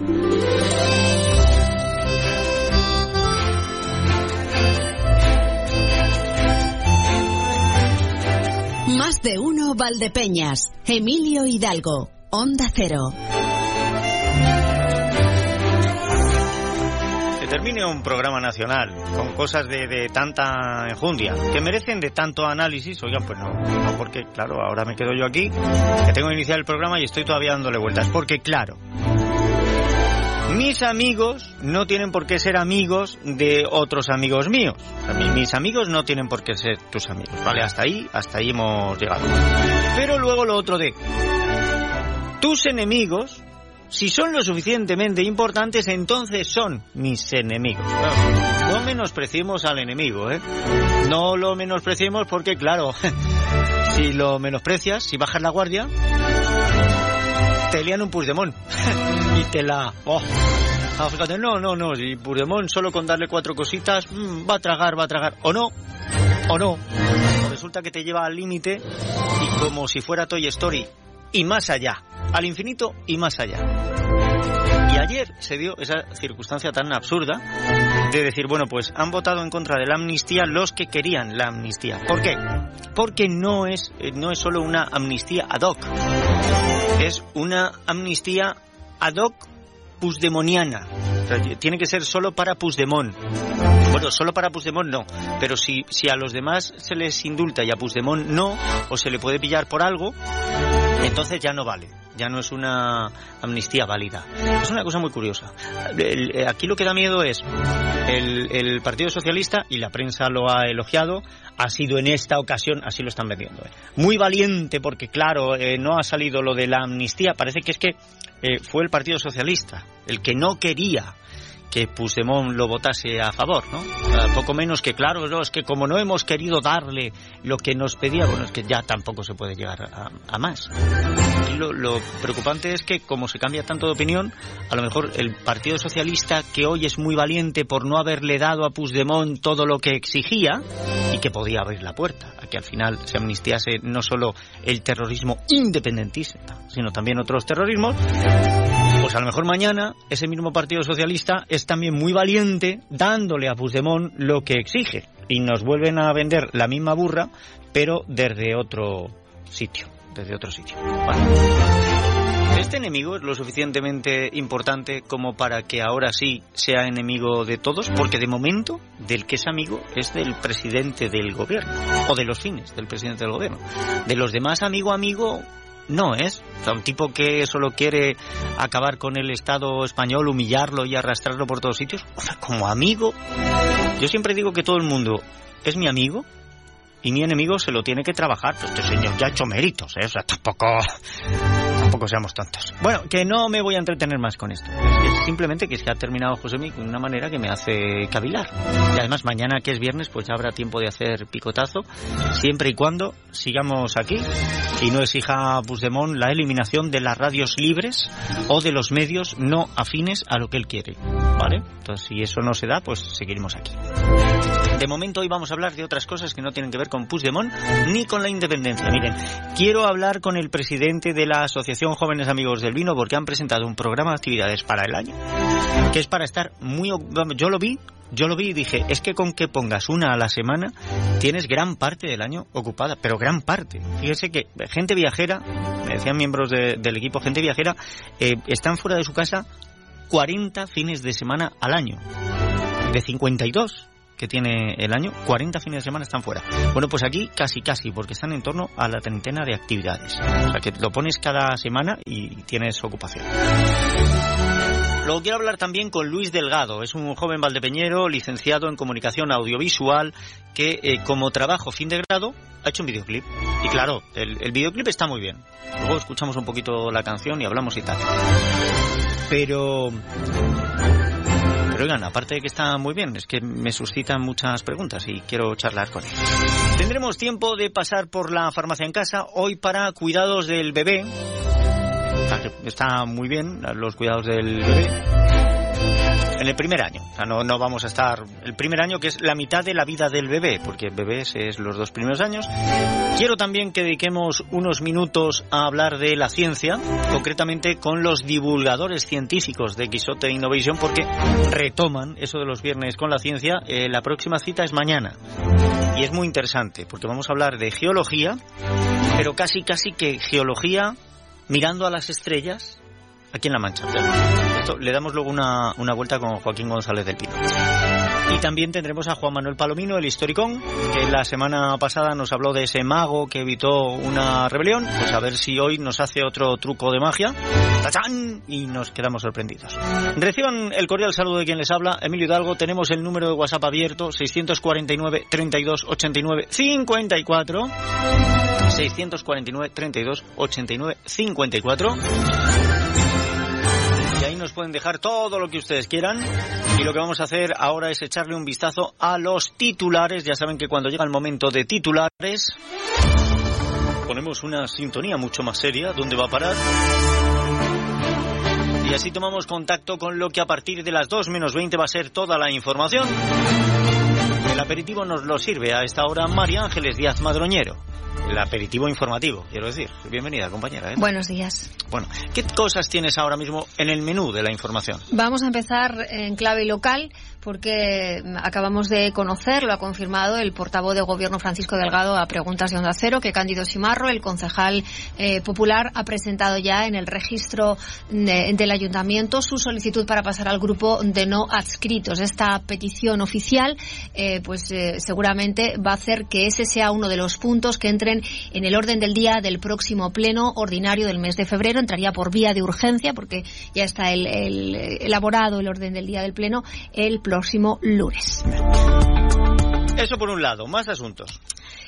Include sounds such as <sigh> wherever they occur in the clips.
Más de uno Valdepeñas. Emilio Hidalgo. Onda Cero. Termine un programa nacional con cosas de, tanta enjundia que merecen de tanto análisis. Oigan, pues no, no porque, claro, ahora me quedo yo aquí, que tengo que iniciar el programa y estoy todavía dándole vueltas. Porque, claro, mis amigos no tienen por qué ser amigos de otros amigos míos. mis amigos no tienen por qué ser tus amigos. Vale, hasta ahí, hasta ahí hemos llegado. Pero luego lo otro de tus enemigos, si son lo suficientemente importantes, entonces son mis enemigos. no menospreciemos al enemigo, ¿eh? No lo menospreciemos porque, claro, <laughs> si lo menosprecias, si bajas la guardia, te lían un Puigdemont <laughs> y te la... Oh. Ah, no, no, no, si Puigdemont solo con darle cuatro cositas mm, va a tragar, va a tragar, o no, o no. resulta que te lleva al límite y como si fuera Toy Story y más allá, al infinito y más allá. Y ayer se dio esa circunstancia tan absurda de decir, bueno, pues han votado en contra de la amnistía los que querían la amnistía. ¿Por qué? Porque no es, eh, no es solo una amnistía ad hoc, es una amnistía ad hoc pusdemoniana. tiene que ser solo para Pusdemon. Bueno, solo para Pusdemon no, pero si, si a los demás se les indulta y a Pusdemon no, o se le puede pillar por algo, entonces ya no vale ya no es una amnistía válida. Es una cosa muy curiosa. Eh, aquí lo que da miedo es el, Partido Socialista, y la prensa lo ha elogiado, ha sido en esta ocasión, así lo están vendiendo. Eh. Muy valiente porque, claro, eh, no ha salido lo de la amnistía. Parece que es que fue el Partido Socialista el que no quería que Puigdemont lo votase a favor, ¿no? poco menos que claro, no, es que como no hemos querido darle lo que nos pedía, bueno, es que ya tampoco se puede llegar a, más. Y lo, lo, preocupante es que como se cambia tanto de opinión, a lo mejor el Partido Socialista, que hoy es muy valiente por no haberle dado a Puigdemont todo lo que exigía y que podía abrir la puerta a que al final se amnistiase no solo el terrorismo independentista, sino también otros terrorismos, pues a lo mejor mañana ese mismo Partido Socialista es también muy valiente dándole a Puigdemont lo que exige y nos vuelven a vender la misma burra pero desde otro sitio, desde otro sitio. Este enemigo es lo suficientemente importante como para que ahora sí sea enemigo de todos, porque de momento del que es amigo es del presidente del gobierno, o de los fines del presidente del gobierno. De los demás amigo amigo no es. un tipo que solo quiere acabar con el Estado español, humillarlo y arrastrarlo por todos sitios. O sea, como amigo. Yo siempre digo que todo el mundo es mi amigo y mi enemigo se lo tiene que trabajar. Pues este señor ya ha hecho méritos, ¿eh? O sea, tampoco tampoco seamos tontos. Bueno, que no me voy a entretener más con esto. Es simplemente que se ha terminado José de una manera que me hace cavilar. Y además mañana que es viernes pues ya habrá tiempo de hacer picotazo, siempre y cuando sigamos aquí y no exija Puigdemont la eliminación de las radios libres o de los medios no afines a lo que él quiere. ¿Vale? Entonces si eso no se da, pues seguiremos aquí. De momento hoy vamos a hablar de otras cosas que no tienen que ver con Puigdemont ni con la independencia. Miren, quiero hablar con el presidente de la Asociación Jóvenes Amigos del Vino porque han presentado un programa de actividades para el año que es para estar muy... Yo lo vi, yo lo vi y dije, es que con que pongas una a la semana tienes gran parte del año ocupada, pero gran parte. Fíjese que gente viajera, me decían miembros del equipo, gente viajera, eh, están fuera de su casa 40 fines de semana al año. De 52 que tiene el año, 40 fines de semana están fuera. Bueno, pues aquí casi casi, porque están en torno a la treintena de actividades. O sea que lo pones cada semana y tienes ocupación. Luego quiero hablar también con Luis Delgado, es un joven valdepeñero licenciado en comunicación audiovisual que eh, como trabajo fin de grado ha hecho un videoclip. Y claro, el, el videoclip está muy bien. Luego escuchamos un poquito la canción y hablamos y tal. Pero pero oigan, aparte de que está muy bien, es que me suscitan muchas preguntas y quiero charlar con él. Tendremos tiempo de pasar por la farmacia en casa hoy para cuidados del bebé. Está muy bien los cuidados del bebé. En el primer año. O sea, no, no vamos a estar el primer año que es la mitad de la vida del bebé, porque bebés es los dos primeros años. Quiero también que dediquemos unos minutos a hablar de la ciencia, concretamente con los divulgadores científicos de Quisote Innovation, porque retoman eso de los viernes con la ciencia. Eh, la próxima cita es mañana y es muy interesante porque vamos a hablar de geología, pero casi casi que geología mirando a las estrellas aquí en La Mancha. Le damos luego una, una vuelta con Joaquín González del Pino. Y también tendremos a Juan Manuel Palomino, el historicón, que la semana pasada nos habló de ese mago que evitó una rebelión. Pues a ver si hoy nos hace otro truco de magia. ¡Tachán! Y nos quedamos sorprendidos. Reciban el cordial saludo de quien les habla, Emilio Hidalgo. Tenemos el número de WhatsApp abierto, 649 32 89 54. 649 32 89 54 y ahí nos pueden dejar todo lo que ustedes quieran. Y lo que vamos a hacer ahora es echarle un vistazo a los titulares. Ya saben que cuando llega el momento de titulares, ponemos una sintonía mucho más seria. ¿Dónde va a parar? Y así tomamos contacto con lo que a partir de las 2 menos 20 va a ser toda la información. El aperitivo nos lo sirve a esta hora María Ángeles Díaz Madroñero el aperitivo informativo, quiero decir. Bienvenida, compañera. ¿eh? Buenos días. Bueno, ¿qué cosas tienes ahora mismo en el menú de la información? Vamos a empezar en clave local porque acabamos de conocer, lo ha confirmado el portavoz de Gobierno Francisco Delgado a preguntas de Onda Cero, que Cándido Simarro, el concejal eh, popular, ha presentado ya en el registro de, del ayuntamiento su solicitud para pasar al grupo de no adscritos. Esta petición oficial, eh, pues eh, seguramente va a hacer que ese sea uno de los puntos que entren en el orden del día del próximo pleno ordinario del mes de febrero. Entraría por vía de urgencia, porque ya está el, el, elaborado el orden del día del pleno próximo lunes. Eso por un lado, más asuntos.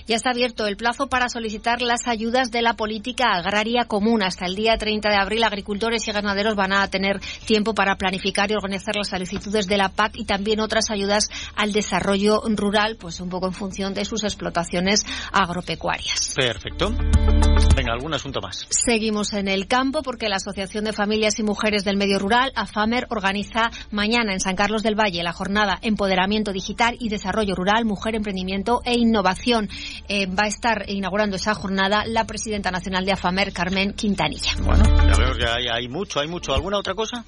Ya está abierto el plazo para solicitar las ayudas de la política agraria común. Hasta el día 30 de abril, agricultores y ganaderos van a tener tiempo para planificar y organizar las solicitudes de la PAC y también otras ayudas al desarrollo rural, pues un poco en función de sus explotaciones agropecuarias. Perfecto. Venga, algún asunto más. Seguimos en el campo porque la Asociación de Familias y Mujeres del Medio Rural, AFAMER, organiza mañana en San Carlos del Valle la jornada Empoderamiento Digital y Desarrollo Rural, Mujer, Emprendimiento e Innovación. Eh, va a estar inaugurando esa jornada la presidenta nacional de AFAMER, Carmen Quintanilla. Bueno, ya veo que hay, hay mucho, hay mucho. ¿Alguna otra cosa?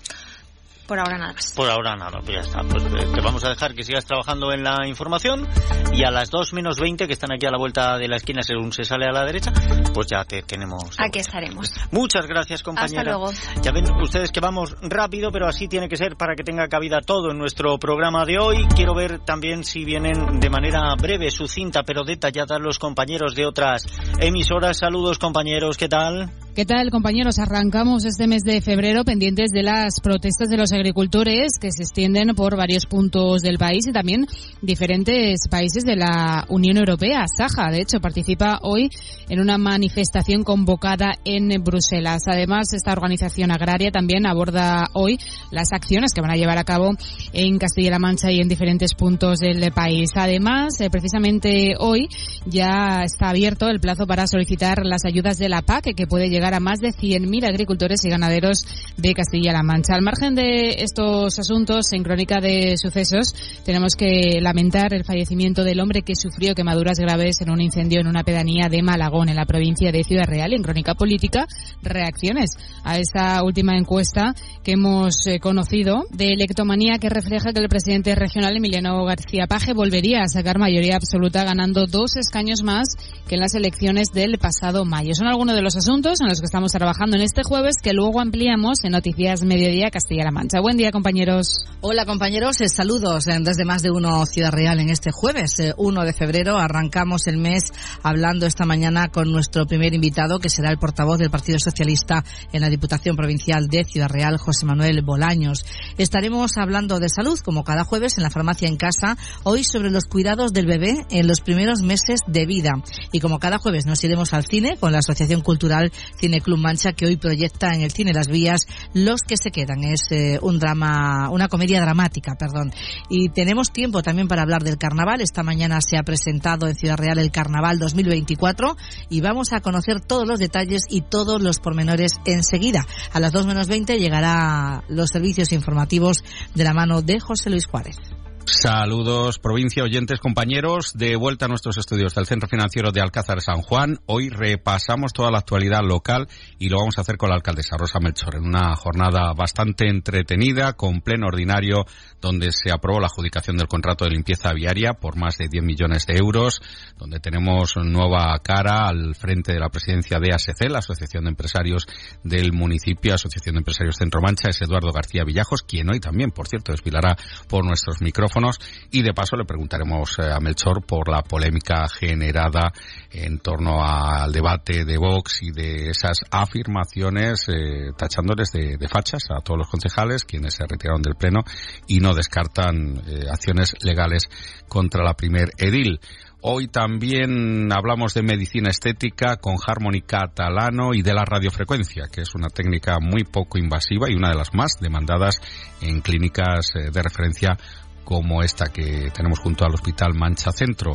Por ahora nada más. Por ahora nada, pues ya está. Pues eh, te vamos a dejar que sigas trabajando en la información y a las 2 menos 20, que están aquí a la vuelta de la esquina según se sale a la derecha, pues ya te tenemos. Aquí estaremos. Muchas gracias, compañera. Hasta luego. Ya ven ustedes que vamos rápido, pero así tiene que ser para que tenga cabida todo en nuestro programa de hoy. Quiero ver también si vienen de manera breve, sucinta, pero detallada los compañeros de otras emisoras. Saludos, compañeros, ¿qué tal? ¿Qué tal, compañeros? Arrancamos este mes de febrero pendientes de las protestas de los agricultores que se extienden por varios puntos del país y también diferentes países de la Unión Europea. Saja, de hecho, participa hoy en una manifestación convocada en Bruselas. Además, esta organización agraria también aborda hoy las acciones que van a llevar a cabo en Castilla-La Mancha y en diferentes puntos del país. Además, eh, precisamente hoy ya está abierto el plazo para solicitar las ayudas de la PAC que puede llegar a más de 100.000 agricultores y ganaderos de Castilla-La Mancha. Al margen de estos asuntos, en crónica de sucesos, tenemos que lamentar el fallecimiento del hombre que sufrió quemaduras graves en un incendio en una pedanía de Malagón, en la provincia de Ciudad Real. En crónica política, reacciones a esta última encuesta que hemos eh, conocido de electomanía que refleja que el presidente regional Emiliano García Paje volvería a sacar mayoría absoluta ganando dos escaños más que en las elecciones del pasado mayo. Son algunos de los asuntos en los que estamos trabajando en este jueves, que luego ampliamos en Noticias Mediodía Castilla-La Mancha. Buen día, compañeros. Hola, compañeros. Eh, saludos eh, desde más de uno Ciudad Real en este jueves, 1 de febrero. Arrancamos el mes hablando esta mañana con nuestro primer invitado, que será el portavoz del Partido Socialista en la Diputación Provincial de Ciudad Real, José Manuel Bolaños. Estaremos hablando de salud, como cada jueves en la farmacia en casa, hoy sobre los cuidados del bebé en los primeros meses de vida. Y como cada jueves nos iremos al cine con la Asociación Cultural Cine Club Mancha, que hoy proyecta en el cine Las Vías Los que se quedan. Es eh, un drama, una comedia dramática, perdón. Y tenemos tiempo también para hablar del carnaval. Esta mañana se ha presentado en Ciudad Real el Carnaval 2024 y vamos a conocer todos los detalles y todos los pormenores enseguida. A las 2 menos 20 llegará los servicios informativos de la mano de José Luis Juárez. Saludos, provincia, oyentes, compañeros. De vuelta a nuestros estudios del Centro Financiero de Alcázar San Juan. Hoy repasamos toda la actualidad local y lo vamos a hacer con la alcaldesa Rosa Melchor en una jornada bastante entretenida, con pleno ordinario, donde se aprobó la adjudicación del contrato de limpieza viaria por más de 10 millones de euros, donde tenemos nueva cara al frente de la presidencia de ASC, la Asociación de Empresarios del municipio, Asociación de Empresarios Centro Mancha, es Eduardo García Villajos, quien hoy también, por cierto, desfilará por nuestros micrófonos. Y de paso le preguntaremos eh, a Melchor por la polémica generada en torno al debate de Vox y de esas afirmaciones eh, tachándoles de, fachas a todos los concejales, quienes se retiraron del Pleno y no descartan eh, acciones legales contra la primer edil. Hoy también hablamos de medicina estética con Harmony Catalano y de la radiofrecuencia, que es una técnica muy poco invasiva y una de las más demandadas en clínicas de referencia como esta que tenemos junto al Hospital Mancha Centro.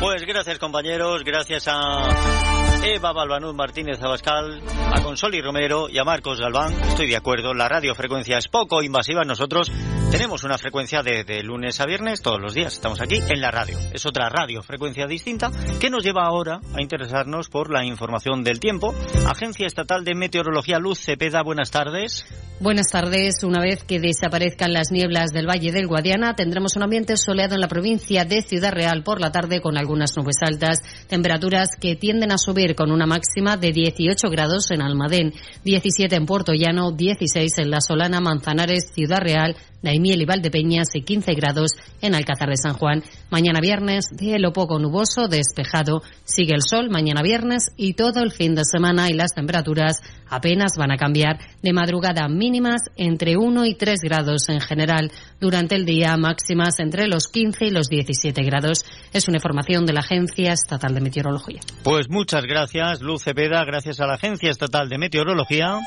Pues gracias compañeros, gracias a Eva Balbanud Martínez Abascal, a Consoli Romero y a Marcos Galván. Estoy de acuerdo, la radiofrecuencia es poco invasiva. Nosotros tenemos una frecuencia de, de, lunes a viernes, todos los días estamos aquí en la radio. Es otra radiofrecuencia distinta que nos lleva ahora a interesarnos por la información del tiempo. Agencia Estatal de Meteorología Luz Cepeda, buenas tardes. Buenas tardes. Una vez que desaparezcan las nieblas del Valle del Guadiana, tendremos un ambiente soleado en la provincia de Ciudad Real por la tarde con algunas nubes altas, temperaturas que tienden a subir con una máxima de 18 grados en Almadén, 17 en Puerto Llano, 16 en La Solana, Manzanares, Ciudad Real, Daimiel y Valdepeñas y 15 grados en Alcázar de San Juan. Mañana viernes, cielo poco nuboso, despejado. Sigue el sol mañana viernes y todo el fin de semana y las temperaturas apenas van a cambiar. De madrugada mínimas entre 1 y 3 grados en general. Durante el día máximas entre los 15 y los 17 grados. Es una información de la Agencia Estatal de Meteorología. Pues muchas gracias, Luz Cepeda. Gracias a la Agencia Estatal de Meteorología.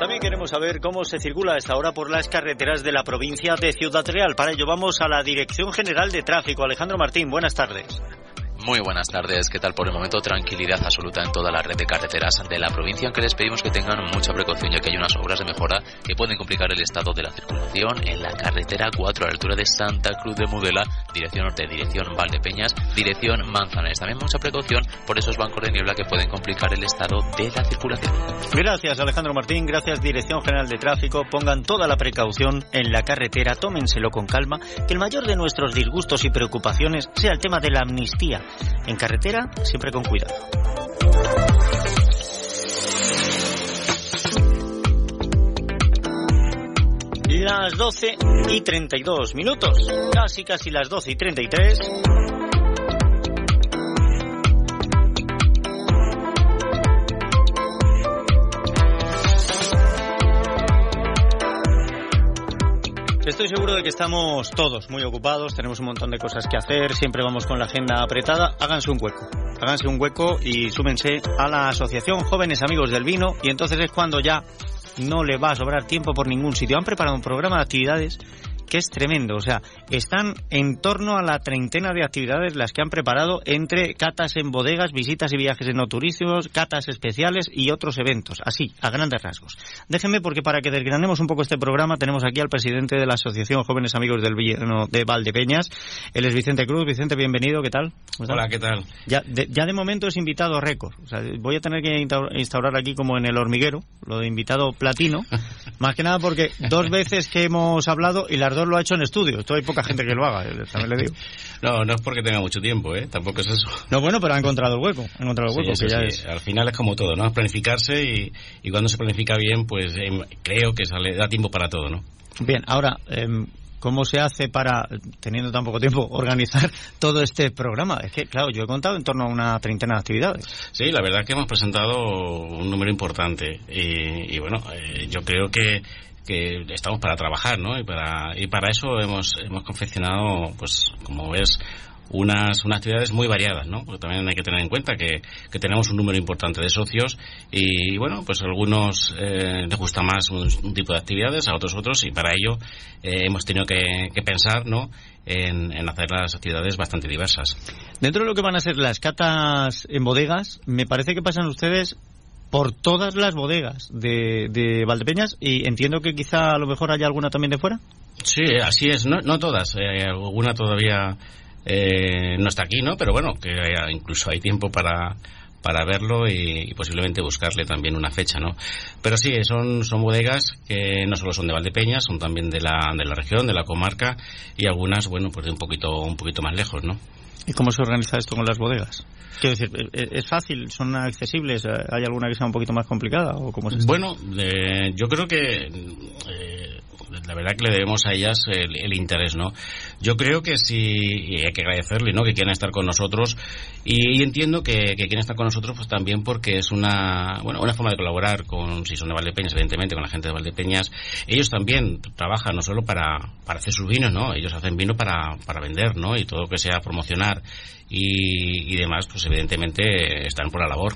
También queremos saber cómo se circula a esta hora por las carreteras de la provincia de Ciudad Real. Para ello vamos a la Dirección General de Tráfico. Alejandro Martín, buenas tardes. Muy buenas tardes. ¿Qué tal por el momento? Tranquilidad absoluta en toda la red de carreteras de la provincia, aunque les pedimos que tengan mucha precaución ya que hay unas obras de mejora que pueden complicar el estado de la circulación en la carretera 4 a la altura de Santa Cruz de Mudela, dirección norte, dirección Valdepeñas, dirección Manzanares. También mucha precaución por esos bancos de niebla que pueden complicar el estado de la circulación. Gracias Alejandro Martín, gracias Dirección General de Tráfico. Pongan toda la precaución en la carretera, tómenselo con calma, que el mayor de nuestros disgustos y preocupaciones sea el tema de la amnistía en carretera, siempre con cuidado. Las 12 y 32 minutos, casi casi las 12 y 33. Estoy seguro de que estamos todos muy ocupados, tenemos un montón de cosas que hacer, siempre vamos con la agenda apretada. Háganse un hueco, háganse un hueco y súmense a la Asociación Jóvenes Amigos del Vino y entonces es cuando ya no le va a sobrar tiempo por ningún sitio. Han preparado un programa de actividades que es tremendo. O sea, están en torno a la treintena de actividades las que han preparado entre catas en bodegas, visitas y viajes en no turísticos, catas especiales y otros eventos. Así, a grandes rasgos. Déjenme porque para que desgranemos un poco este programa tenemos aquí al presidente de la Asociación Jóvenes Amigos del Villano de Valdepeñas. Él es Vicente Cruz. Vicente, bienvenido. ¿Qué tal? Hola, ¿qué tal? Ya de, ya de momento es invitado récord. O sea, voy a tener que instaurar aquí como en el hormiguero, lo de invitado platino. <laughs> más que nada porque dos veces que hemos hablado y las dos lo ha hecho en estudio. Esto hay poca gente que lo haga, eh, también le digo. <laughs> No, no es porque tenga mucho tiempo, ¿eh? Tampoco es eso. No, bueno, pero ha encontrado el hueco. Ha encontrado el hueco, sí, que ya es... Al final es como todo, ¿no? Es planificarse y, y cuando se planifica bien, pues eh, creo que sale, da tiempo para todo, ¿no? Bien, ahora, eh, ¿cómo se hace para, teniendo tan poco tiempo, <laughs> organizar todo este programa? Es que, claro, yo he contado en torno a una treintena de actividades. Sí, la verdad es que hemos presentado un número importante y, y bueno, eh, yo creo que que estamos para trabajar, ¿no? Y para, y para eso hemos, hemos confeccionado, pues, como ves, unas, unas actividades muy variadas, ¿no? Porque también hay que tener en cuenta que, que tenemos un número importante de socios y, bueno, pues a algunos eh, les gusta más un, tipo de actividades, a otros otros y para ello eh, hemos tenido que, que pensar, ¿no? En, en, hacer las actividades bastante diversas. Dentro de lo que van a ser las catas en bodegas, me parece que pasan ustedes por todas las bodegas de, de Valdepeñas y entiendo que quizá a lo mejor haya alguna también de fuera. Sí, así es, no, no todas, eh, alguna todavía eh, no está aquí, ¿no? Pero bueno, que incluso hay tiempo para, para verlo y, posiblemente buscarle también una fecha, ¿no? Pero sí, son, son bodegas que no solo son de Valdepeñas, son también de la, de la región, de la comarca y algunas, bueno, pues de un poquito, un poquito más lejos, ¿no? ¿Y cómo se organiza esto con las bodegas? Quiero decir, ¿es fácil? ¿Son accesibles? ¿Hay alguna que sea un poquito más complicada? ¿O cómo es bueno, eh, yo creo que eh, la verdad que le debemos a ellas el, interés, ¿no? Yo creo que sí, y hay que agradecerle, ¿no? Que quieran estar con nosotros y, entiendo que, que, quieren estar con nosotros pues también porque es una, bueno, una forma de colaborar con, si son de Valdepeñas, evidentemente, con la gente de Valdepeñas. Ellos también trabajan no solo para, para hacer sus vinos, ¿no? Ellos hacen vino para, para vender, ¿no? Y todo lo que sea promocionar y, y demás, pues evidentemente están por la labor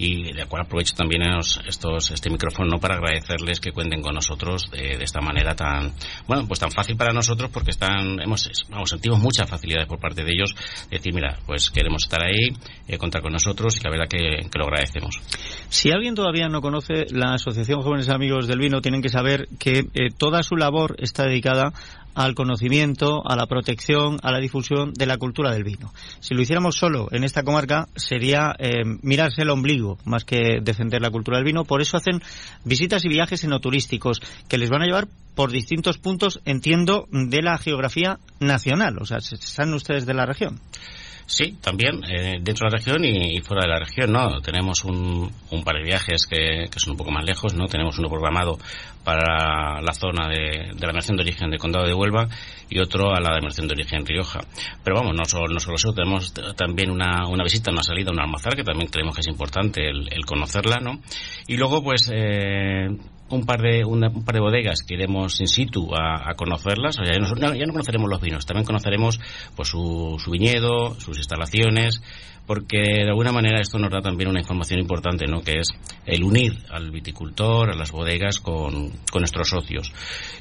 y de cual aprovecho también estos, este micrófono para agradecerles que cuenten con nosotros de, esta manera tan, bueno, pues tan fácil para nosotros porque están, hemos, vamos, sentimos muchas facilidades por parte de ellos, decir, mira, pues queremos estar ahí, eh, contar con nosotros y la verdad que, lo agradecemos. Si alguien todavía no conoce la Asociación Jóvenes Amigos del Vino, tienen que saber que eh, toda su labor está dedicada al conocimiento, a la protección, a la difusión de la cultura del vino. Si lo hiciéramos solo en esta comarca sería eh, mirarse el ombligo más que defender la cultura del vino. Por eso hacen visitas y viajes enoturísticos que les van a llevar por distintos puntos, entiendo, de la geografía nacional. O sea, están ustedes de la región. Sí, también eh, dentro de la región y, fuera de la región, ¿no? Tenemos un, un par de viajes que, son un poco más lejos, ¿no? Tenemos uno programado para la zona de, de la mención de origen del Condado de Huelva y otro a la de de origen Rioja. Pero vamos, no solo, no tenemos también una, una visita, una salida, un almazar que también creemos que es importante el, el conocerla, ¿no? Y luego, pues, eh, un par de un par de bodegas que iremos in situ a, conocerlas ya, no, ya, no, conoceremos los vinos también conoceremos pues su, su viñedo sus instalaciones porque de alguna manera esto nos da también una información importante, ¿no? Que es el unir al viticultor, a las bodegas con, con nuestros socios.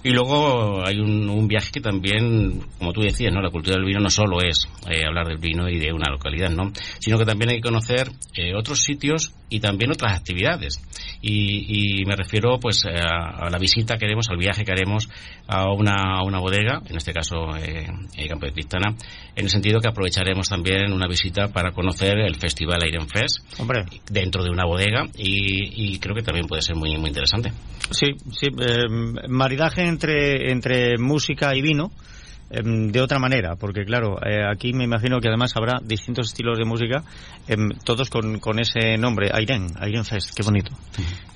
Y luego hay un, un, viaje que también, como tú decías, ¿no? La cultura del vino no solo es eh, hablar del vino y de una localidad, ¿no? Sino que también hay que conocer eh, otros sitios y también otras actividades. Y, y me refiero, pues, a, la visita que haremos, al viaje que haremos a una, a una bodega, en este caso, eh, Campo de Cristana, en el sentido que aprovecharemos también una visita para conocer el Festival Iron Fest dentro de una bodega y, creo que también puede ser muy muy interesante. Sí, sí, eh, maridaje entre, entre música y vino Em, de otra manera, porque claro, eh, aquí me imagino que además habrá distintos estilos de música, em, todos con, con, ese nombre, Airen, Airen Fest, qué bonito.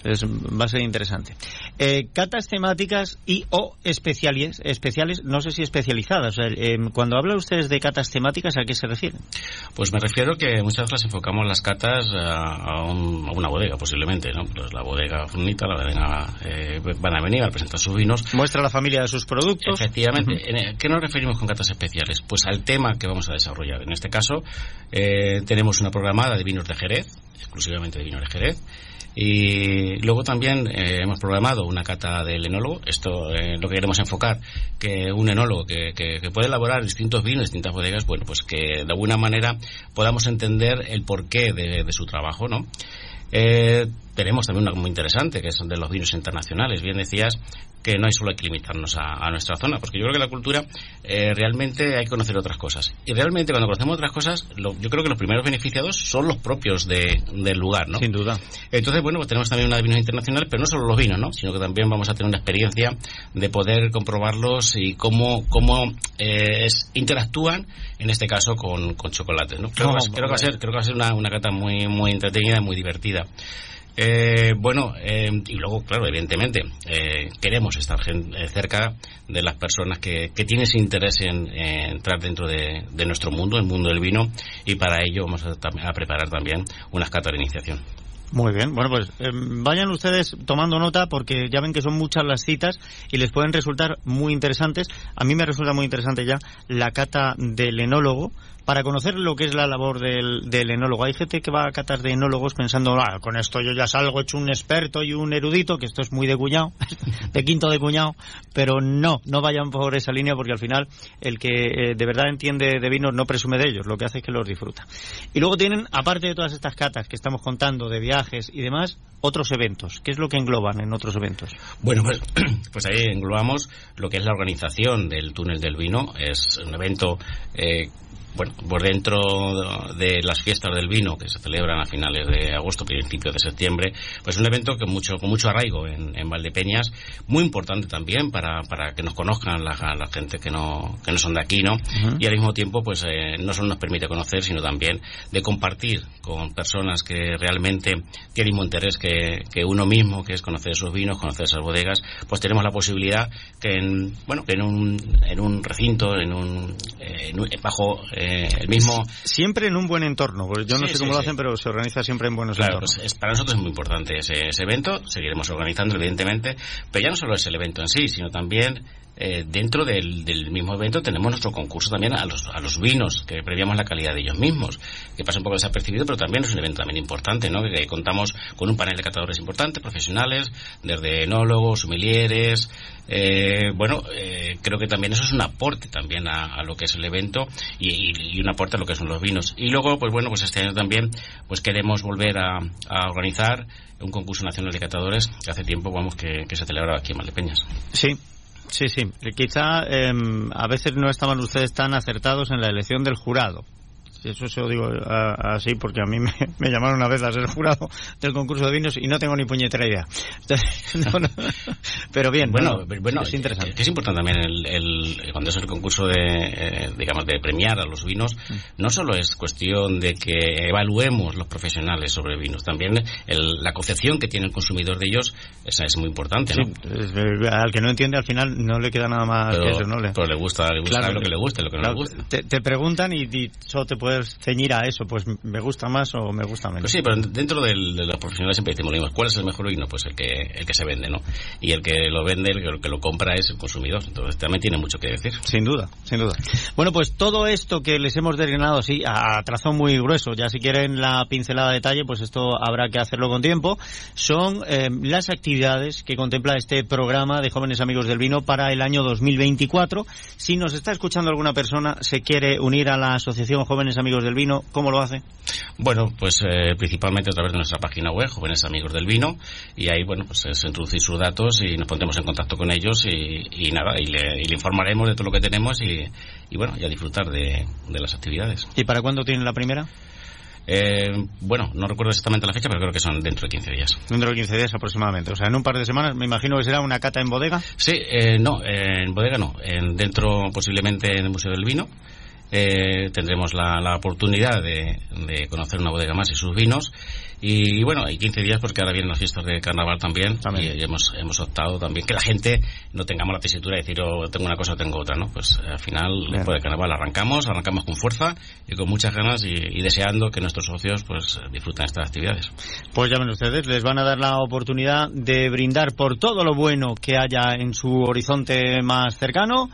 es, va a ser interesante. Eh, catas temáticas y o especiales, especiales, no sé si especializadas. Em, cuando hablan ustedes de catas temáticas, ¿a qué se refieren? Pues me refiero que muchas veces enfocamos las catas a, una bodega, posiblemente, ¿no? Pues la bodega Frunita, la bodega, eh, van a venir a presentar sus vinos. Muestra la familia de sus productos. Efectivamente. ¿Qué nos referimos con catas especiales? Pues al tema que vamos a desarrollar. En este caso, eh, tenemos una programada de vinos de Jerez, exclusivamente de vinos de Jerez. Y luego también eh, hemos programado una cata del enólogo. Esto eh, lo que queremos enfocar, que un enólogo que, que, puede elaborar distintos vinos, distintas bodegas, bueno, pues que de alguna manera podamos entender el porqué de, su trabajo, ¿no? Tenemos también una muy interesante, que es de los vinos internacionales. Bien decías que no hay solo que limitarnos a, nuestra zona, porque yo creo que la cultura eh, realmente hay que conocer otras cosas. Y realmente cuando conocemos otras cosas, yo creo que los primeros beneficiados son los propios de, del lugar, ¿no? Sin duda. Entonces, bueno, pues tenemos también una de vinos internacionales, pero no solo los vinos, ¿no? Sino que también vamos a tener una experiencia de poder comprobarlos y cómo, cómo eh, interactúan, en este caso, con, con chocolates, ¿no? Creo, que, va a ser, creo que va a ser una, una cata muy, muy entretenida, muy divertida. Eh, bueno, eh, y luego, claro, evidentemente, eh, queremos estar eh, cerca de las personas que, que tienen ese interés en, entrar dentro de, nuestro mundo, el mundo del vino, y para ello vamos a, a preparar también unas catas de iniciación. Muy bien, bueno, pues eh, vayan ustedes tomando nota porque ya ven que son muchas las citas y les pueden resultar muy interesantes. A mí me resulta muy interesante ya la cata del enólogo para conocer lo que es la labor del, del enólogo. Hay gente que va a catas de enólogos pensando, ah, con esto yo ya salgo hecho un experto y un erudito, que esto es muy de cuñado, <laughs> de quinto de cuñado, pero no, no vayan por esa línea porque al final el que eh, de verdad entiende de vinos no presume de ellos, lo que hace es que los disfruta. Y luego tienen, aparte de todas estas catas que estamos contando de viajes y demás, otros eventos. ¿Qué es lo que engloban en otros eventos? Bueno, pues, <clears throat> pues ahí englobamos lo que es la organización del túnel del vino. Es un evento eh, bueno, por dentro de las fiestas del vino que se celebran a finales de agosto, principios de septiembre, pues un evento que mucho, con mucho arraigo en, en Valdepeñas, muy importante también para, para que nos conozcan la, la gente que no, que no son de aquí, ¿no? Y al mismo tiempo, pues eh, no solo nos permite conocer, sino también de compartir con personas que realmente tienen mismo interés que, que uno mismo, que es conocer esos vinos, conocer esas bodegas, pues tenemos la posibilidad que en, bueno, que en un, en un recinto, en un, en un bajo eh, el mismo... Siempre en un buen entorno, porque yo no Sí, sé cómo sí, lo sí. hacen, pero se organiza siempre en buenos Claro, entornos. pues es- para nosotros es muy importante ese, ese evento, seguiremos organizando evidentemente, pero ya no solo es el evento en sí, sino también eh, dentro del, del mismo evento tenemos nuestro concurso también a los, a los vinos, que premiamos la calidad de ellos mismos, que pasa un poco desapercibido, pero también es un evento también importante, ¿no? Que contamos con un panel de catadores importantes, profesionales, desde enólogos, sumilieres, eh, bueno, eh, creo que también eso es un aporte también a, a lo que es el evento y, y- y un aporte a lo que son los vinos. Y luego, pues bueno, pues este año también pues queremos volver a, a organizar un concurso nacional de catadores que hace tiempo vamos que, que se celebraba aquí en Valdepeñas. Sí, sí, sí. Quizá em, a veces no estaban ustedes tan acertados en la elección del jurado. Eso se lo digo así porque a mí me, <laughs> me llamaron una vez a ser jurado del concurso de vinos y no tengo ni puñetera idea. Entonces, <laughs> no, no. Pero bien, Bueno, bueno, bueno, es interesante. que es importante también el, el- cuando es el concurso de, eh, digamos, de premiar a los vinos, Mm. no solo es cuestión de que evaluemos los profesionales sobre vinos, también el- la concepción que tiene el consumidor de ellos, esa es muy importante, ¿no? Sí, al que no entiende al final no le queda nada más pero, que eso, ¿no? Le- pero le gusta, le gusta Claro, lo que le gusta, lo que no claro, le gusta. Te, te preguntan y, y solo te puedes ceñir a eso, pues me gusta más o me gusta menos. Pues sí, pero dentro del- de los profesionales siempre decimos lo mismo. ¿Cuál es el mejor vino? Pues el que, el que se vende, ¿no? Y el que lo vende, el que, lo compra es el consumidor. Entonces también tiene mucho que decir. Sin duda, sin duda. Bueno, pues todo esto que les hemos desgranado así a trazo muy grueso, ya si quieren la pincelada de detalle, pues esto habrá que hacerlo con tiempo, son eh, las actividades que contempla este programa de Jóvenes Amigos del Vino para el año 2024. Si nos está escuchando alguna persona, se quiere unir a la Asociación Jóvenes Amigos del Vino, ¿cómo lo hace? Bueno, pues eh, principalmente a través de nuestra página web, Jóvenes Amigos del Vino, y ahí, bueno, pues es introducir sus datos y nos pondremos en contacto con ellos y, y nada, y le, y le informaremos de todo lo que tenemos y, y bueno, y a disfrutar de, de las actividades. ¿Y para cuándo tienen la primera? Eh, bueno, no recuerdo exactamente la fecha, pero creo que son dentro de 15 días. Dentro de 15 días aproximadamente. O sea, en un par de semanas me imagino que será una cata en bodega. Sí, eh, no, en bodega no, en, dentro posiblemente en el Museo del Vino. Eh, tendremos la, la oportunidad de, de conocer una bodega más y sus vinos. Y, y bueno, hay 15 días porque ahora vienen las fiestas de carnaval también. También. Y, hemos, hemos optado también que la gente no tengamos la tesitura de decir, oh, tengo una cosa o tengo otra, ¿no? Pues al final, Bien. después de carnaval arrancamos, arrancamos con fuerza y con muchas ganas y, y deseando que nuestros socios pues disfruten estas actividades. Pues ya ven ustedes, les van a dar la oportunidad de brindar por todo lo bueno que haya en su horizonte más cercano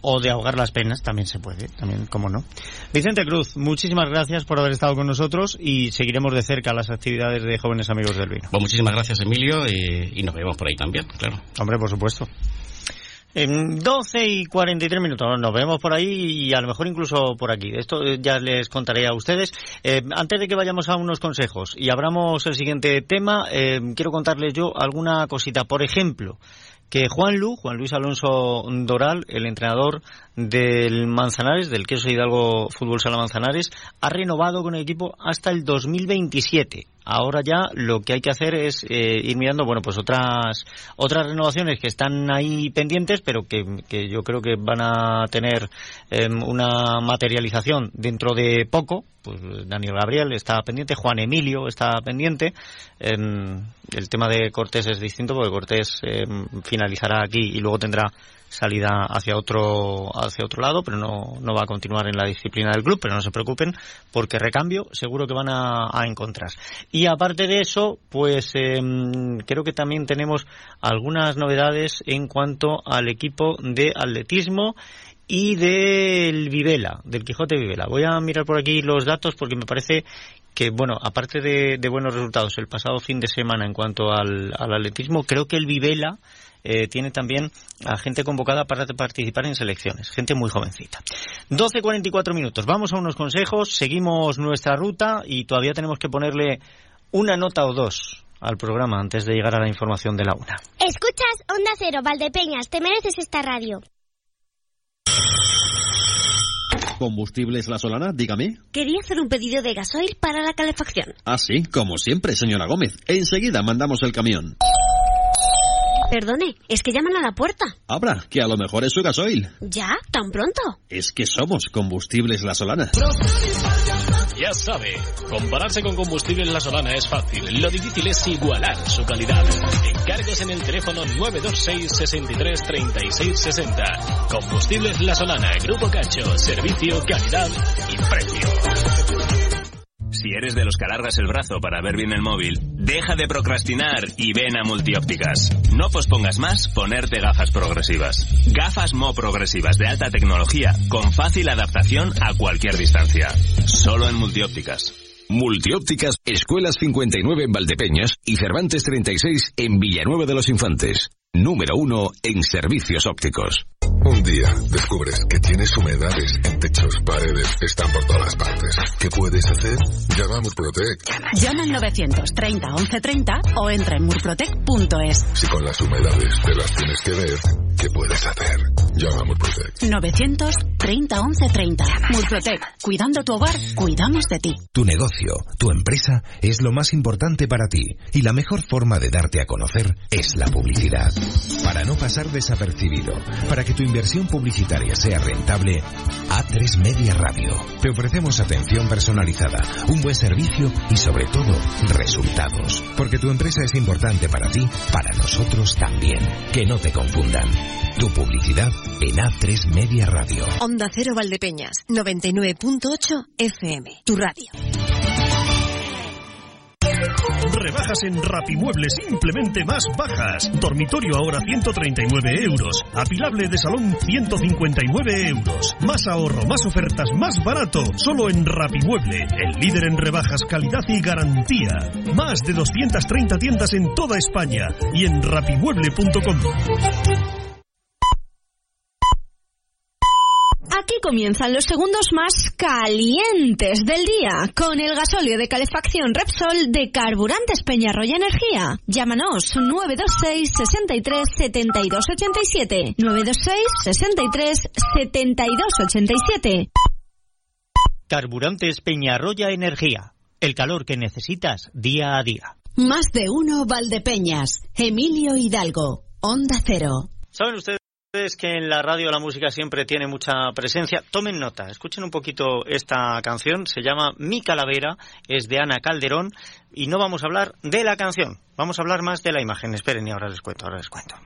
o de ahogar las penas, también se puede, también, cómo no. Vicente Cruz, muchísimas gracias por haber estado con nosotros y seguiremos de cerca las actividades de Jóvenes Amigos del Vino. Pues muchísimas gracias, Emilio, y, y nos vemos por ahí también, claro. Hombre, por supuesto. En 12 y 43 minutos nos vemos por ahí y a lo mejor incluso por aquí. Esto eh, ya les contaré a ustedes. Eh, antes de que vayamos a unos consejos y abramos el siguiente tema, eh, quiero contarles yo alguna cosita. Por ejemplo, que Juan Lu, Juan Luis Alonso Doral, el entrenador del Manzanares, del Queso Hidalgo Fútbol Sala Manzanares, ha renovado con el equipo hasta el 2027. Ahora ya lo que hay que hacer es eh, ir mirando, bueno, pues otras otras renovaciones que están ahí pendientes, pero que, yo creo que van a tener eh, una materialización dentro de poco, pues Daniel Gabriel está pendiente, Juan Emilio está pendiente. el tema de Cortés es distinto porque Cortés em, finalizará aquí y luego tendrá salida hacia otro hacia otro lado, pero no, no va a continuar en la disciplina del club, pero no se preocupen porque recambio seguro que van a, encontrar. Y aparte de eso, pues em, creo que también tenemos algunas novedades en cuanto al equipo de atletismo y del Vivela, del Quijote Vivela. Voy a mirar por aquí los datos porque me parece que, bueno, aparte de, buenos resultados el pasado fin de semana en cuanto al, al atletismo, creo que el Vivela eh, tiene también a gente convocada para participar en selecciones, gente muy jovencita. 12.44 minutos, vamos a unos consejos, seguimos nuestra ruta y todavía tenemos que ponerle una nota o dos al programa antes de llegar a la información de la una. Escuchas Onda Cero, Valdepeñas, te mereces esta radio. ¿Combustibles La Solana? Dígame. Quería hacer un pedido de gasoil para la calefacción. Ah, sí, como siempre, señora Gómez. Enseguida mandamos el camión. Perdone, es que llaman a la puerta. Abra, que a lo mejor es su gasoil. ¿Ya? ¿Tan pronto? Es que somos Combustibles La Solana. Ya sabe, compararse con Combustibles La Solana es fácil. Lo difícil es igualar su calidad. Encargos en el teléfono 926 63 36 60. Combustibles La Solana, Grupo Cacho, servicio, calidad y precio. Si eres de los que alargas el brazo para ver bien el móvil, deja de procrastinar y ven a Multiópticas. No pospongas más ponerte gafas progresivas. Gafas Mo progresivas de alta tecnología con fácil adaptación a cualquier distancia. Solo en Multiópticas. Multiópticas, Escuelas 59 en Valdepeñas y Cervantes 36 en Villanueva de los Infantes. Número uno en servicios ópticos. Un día descubres que tienes humedades en techos, paredes, están por todas partes. ¿Qué puedes hacer? Llama a Murprotec. Llama al 930 1130 o entra en murprotec.es. Si con las humedades te las tienes que ver, ¿qué puedes hacer? Llama a Murprotec. 930 1130. Murprotec. Cuidando tu hogar, cuidamos de ti. Tu negocio, tu empresa es lo más importante para ti y la mejor forma de darte a conocer es la publicidad. Para no pasar desapercibido, para que tu inversión publicitaria sea rentable, A3 Media Radio. Te ofrecemos atención personalizada, un buen servicio y sobre todo resultados. Porque tu empresa es importante para ti, para nosotros también. Que no te confundan. Tu publicidad en A3 Media Radio. Onda Cero Valdepeñas, 99.8 FM. Tu radio. Rebajas en Rapimueble simplemente más bajas. Dormitorio ahora 139 euros. Apilable de salón 159 euros. Más ahorro, más ofertas, más barato. Solo en Rapimueble, el líder en rebajas, calidad y garantía. Más de 230 tiendas en toda España y en rapimueble.com. Aquí comienzan los segundos más calientes del día con el gasóleo de calefacción Repsol de Carburantes Peñarroya Energía. Llámanos 926 63 72 87 926 63 72 87. Carburantes Peñarroya Energía. El calor que necesitas día a día. Más de uno Valdepeñas. Emilio Hidalgo. Onda Cero. ¿Saben ustedes? Es que en la radio la música siempre tiene mucha presencia. Tomen nota, escuchen un poquito esta canción. Se llama Mi Calavera, es de Ana Calderón y no vamos a hablar de la canción, vamos a hablar más de la imagen. Esperen y ahora les cuento, ahora les cuento.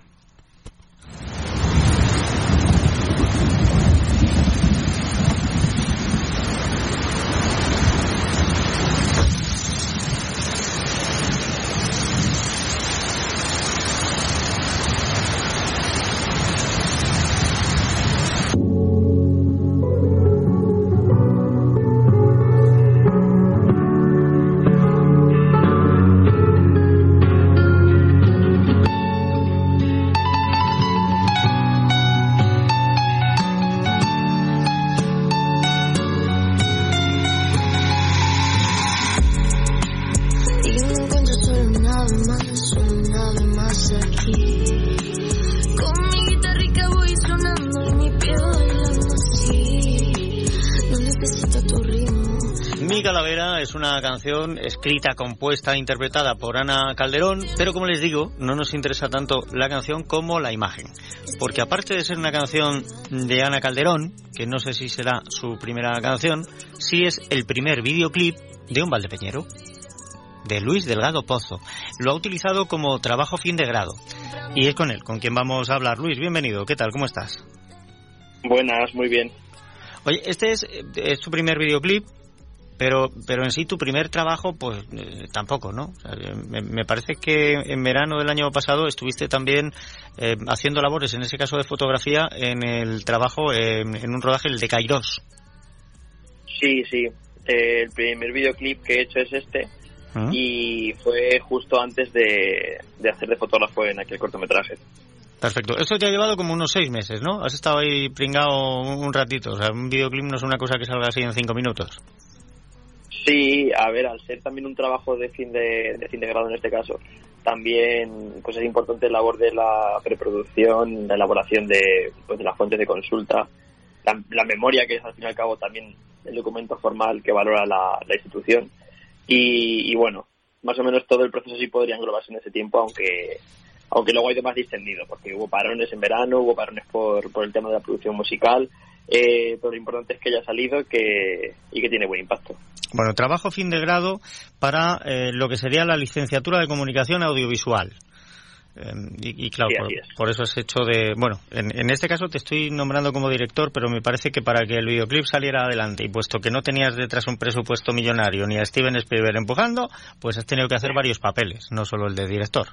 Canción escrita, compuesta, interpretada por Ana Calderón, pero como les digo, no nos interesa tanto la canción como la imagen. Porque aparte de ser una canción de Ana Calderón, que no sé si será su primera canción, sí es el primer videoclip de un valdepeñero, de Luis Delgado Pozo. Lo ha utilizado como trabajo fin de grado. Y es con él con quien vamos a hablar. Luis, bienvenido. ¿Qué tal? ¿Cómo estás? Buenas, muy bien. Oye, este es, es tu primer videoclip, pero pero en sí tu primer trabajo pues eh, tampoco no me, parece que en verano del año pasado estuviste también eh, haciendo labores en ese caso de fotografía en el trabajo en un rodaje el de Kairos sí sí eh, el primer videoclip que he hecho es este ¿Ah? y fue justo antes de, de hacer de fotógrafo en aquel cortometraje Perfecto. Esto te ha llevado como unos seis meses, ¿no? Has estado ahí pringado un ratito. O sea, un videoclip no es una cosa que salga así en cinco minutos. Sí, a ver, al ser también un trabajo de fin de, fin de grado en este caso, también pues es importante la labor de la preproducción, la elaboración de, pues, de las fuentes de consulta, la, memoria que es al fin y al cabo también el documento formal que valora la, institución. Y, bueno, más o menos todo el proceso sí podría englobarse en ese tiempo, aunque aunque luego hay de más distendido, porque hubo parones en verano, hubo parones por, por el tema de la producción musical, eh, pero lo importante es que haya salido que, y que tiene buen impacto. Bueno, trabajo fin de grado para eh, lo que sería la licenciatura de comunicación audiovisual. Eh, y, claro, por, eso has hecho de. Bueno, en, este caso te estoy nombrando como director, pero me parece que para que el videoclip saliera adelante y puesto que no tenías detrás un presupuesto millonario ni a Steven Spielberg empujando, pues has tenido que hacer varios papeles, no solo el de director.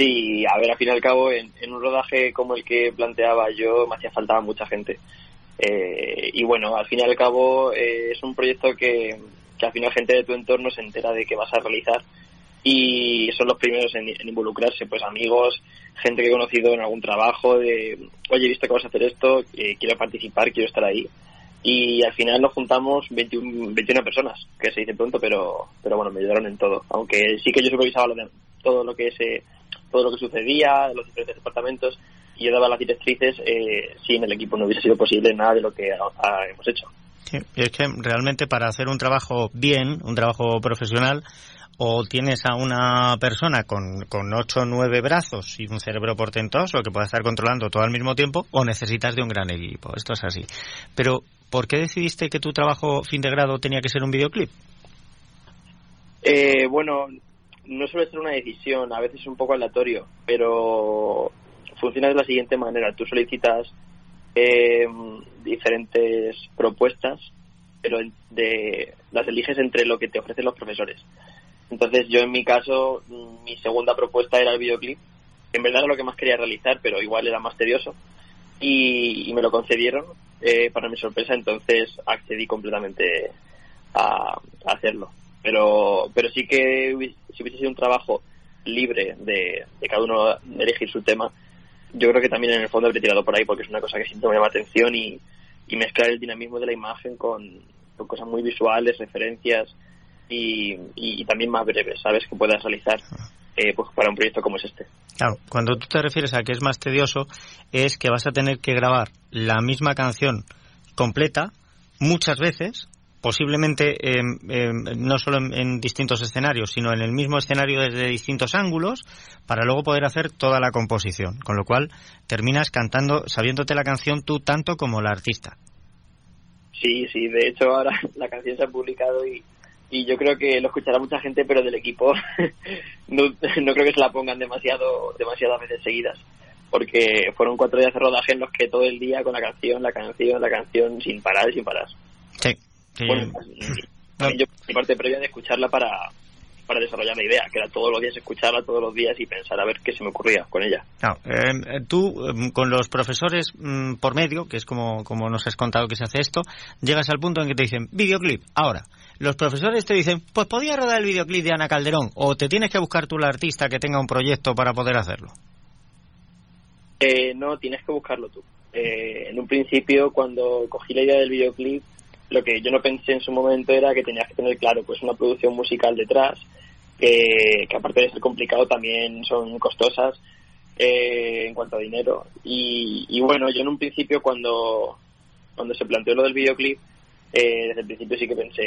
Sí, a ver, al fin y al cabo, en, un rodaje como el que planteaba yo, me hacía falta mucha gente. Eh, y bueno, al fin y al cabo, eh, es un proyecto que, al final gente de tu entorno se entera de que vas a realizar y son los primeros en, involucrarse, pues amigos, gente que he conocido en algún trabajo, de, oye, he visto que vas a hacer esto, eh, quiero participar, quiero estar ahí. Y al final nos juntamos 21, 21 personas, que se dice pronto, pero, pero bueno, me ayudaron en todo. Aunque sí que yo supervisaba lo de, todo lo que es todo lo que sucedía, los diferentes departamentos, y yo daba las directrices, eh, si en el equipo no hubiese sido posible nada de lo que hemos hecho. Sí, es que realmente para hacer un trabajo bien, un trabajo profesional, o tienes a una persona con, con ocho o nueve brazos y un cerebro portentoso que pueda estar controlando todo al mismo tiempo, o necesitas de un gran equipo. Esto es así. Pero, ¿por qué decidiste que tu trabajo fin de grado tenía que ser un videoclip? Eh, bueno, no suele ser una decisión, a veces es un poco aleatorio, pero funciona de la siguiente manera. Tú solicitas eh, diferentes propuestas, pero de, las eliges entre lo que te ofrecen los profesores. Entonces yo en mi caso, mi segunda propuesta era el videoclip. En verdad era lo que más quería realizar, pero igual era más tedioso. Y, me lo concedieron eh, para mi sorpresa, entonces accedí completamente a hacerlo pero pero sí que si hubiese sido un trabajo libre de, cada uno elegir su tema, yo creo que también en el fondo habría tirado por ahí porque es una cosa que siempre me llama atención y, y mezclar el dinamismo de la imagen con, cosas muy visuales, referencias y, y, también más breves, ¿sabes? Que puedas realizar eh, pues para un proyecto como es este. Claro, cuando tú te refieres a que es más tedioso, es que vas a tener que grabar la misma canción completa muchas veces posiblemente no solo en, distintos escenarios, sino en el mismo escenario desde distintos ángulos, para luego poder hacer toda la composición. Con lo cual terminas cantando, sabiéndote la canción tú tanto como la artista. Sí, sí, de hecho ahora <laughs> la canción se ha publicado y, y yo creo que lo escuchará mucha gente, pero del equipo <laughs> no, no creo que se la pongan demasiado demasiadas veces seguidas porque fueron cuatro días de rodaje en los que todo el día con la canción, la canción, la canción, sin parar y sin parar. Sí, bueno, yo mi parte previa de escucharla para, para desarrollar la idea, que era todos los días escucharla todos los días y pensar a ver qué se me ocurría con ella. Eh, tú, em, con los profesores mm, por medio, que es como, como nos has contado que se hace esto, llegas al punto en que te dicen, videoclip, ahora. Los profesores te dicen, pues podía rodar el videoclip de Ana Calderón, o te tienes que buscar tú la artista que tenga un proyecto para poder hacerlo. Eh, no, tienes que buscarlo tú. Eh, en un principio, cuando cogí la idea del videoclip, lo que yo no pensé en su momento era que tenías que tener claro pues una producción musical detrás, que, aparte de ser complicado también son costosas eh, en cuanto a dinero. Y, bueno, yo en un principio cuando, cuando se planteó lo del videoclip, eh, desde el principio sí que pensé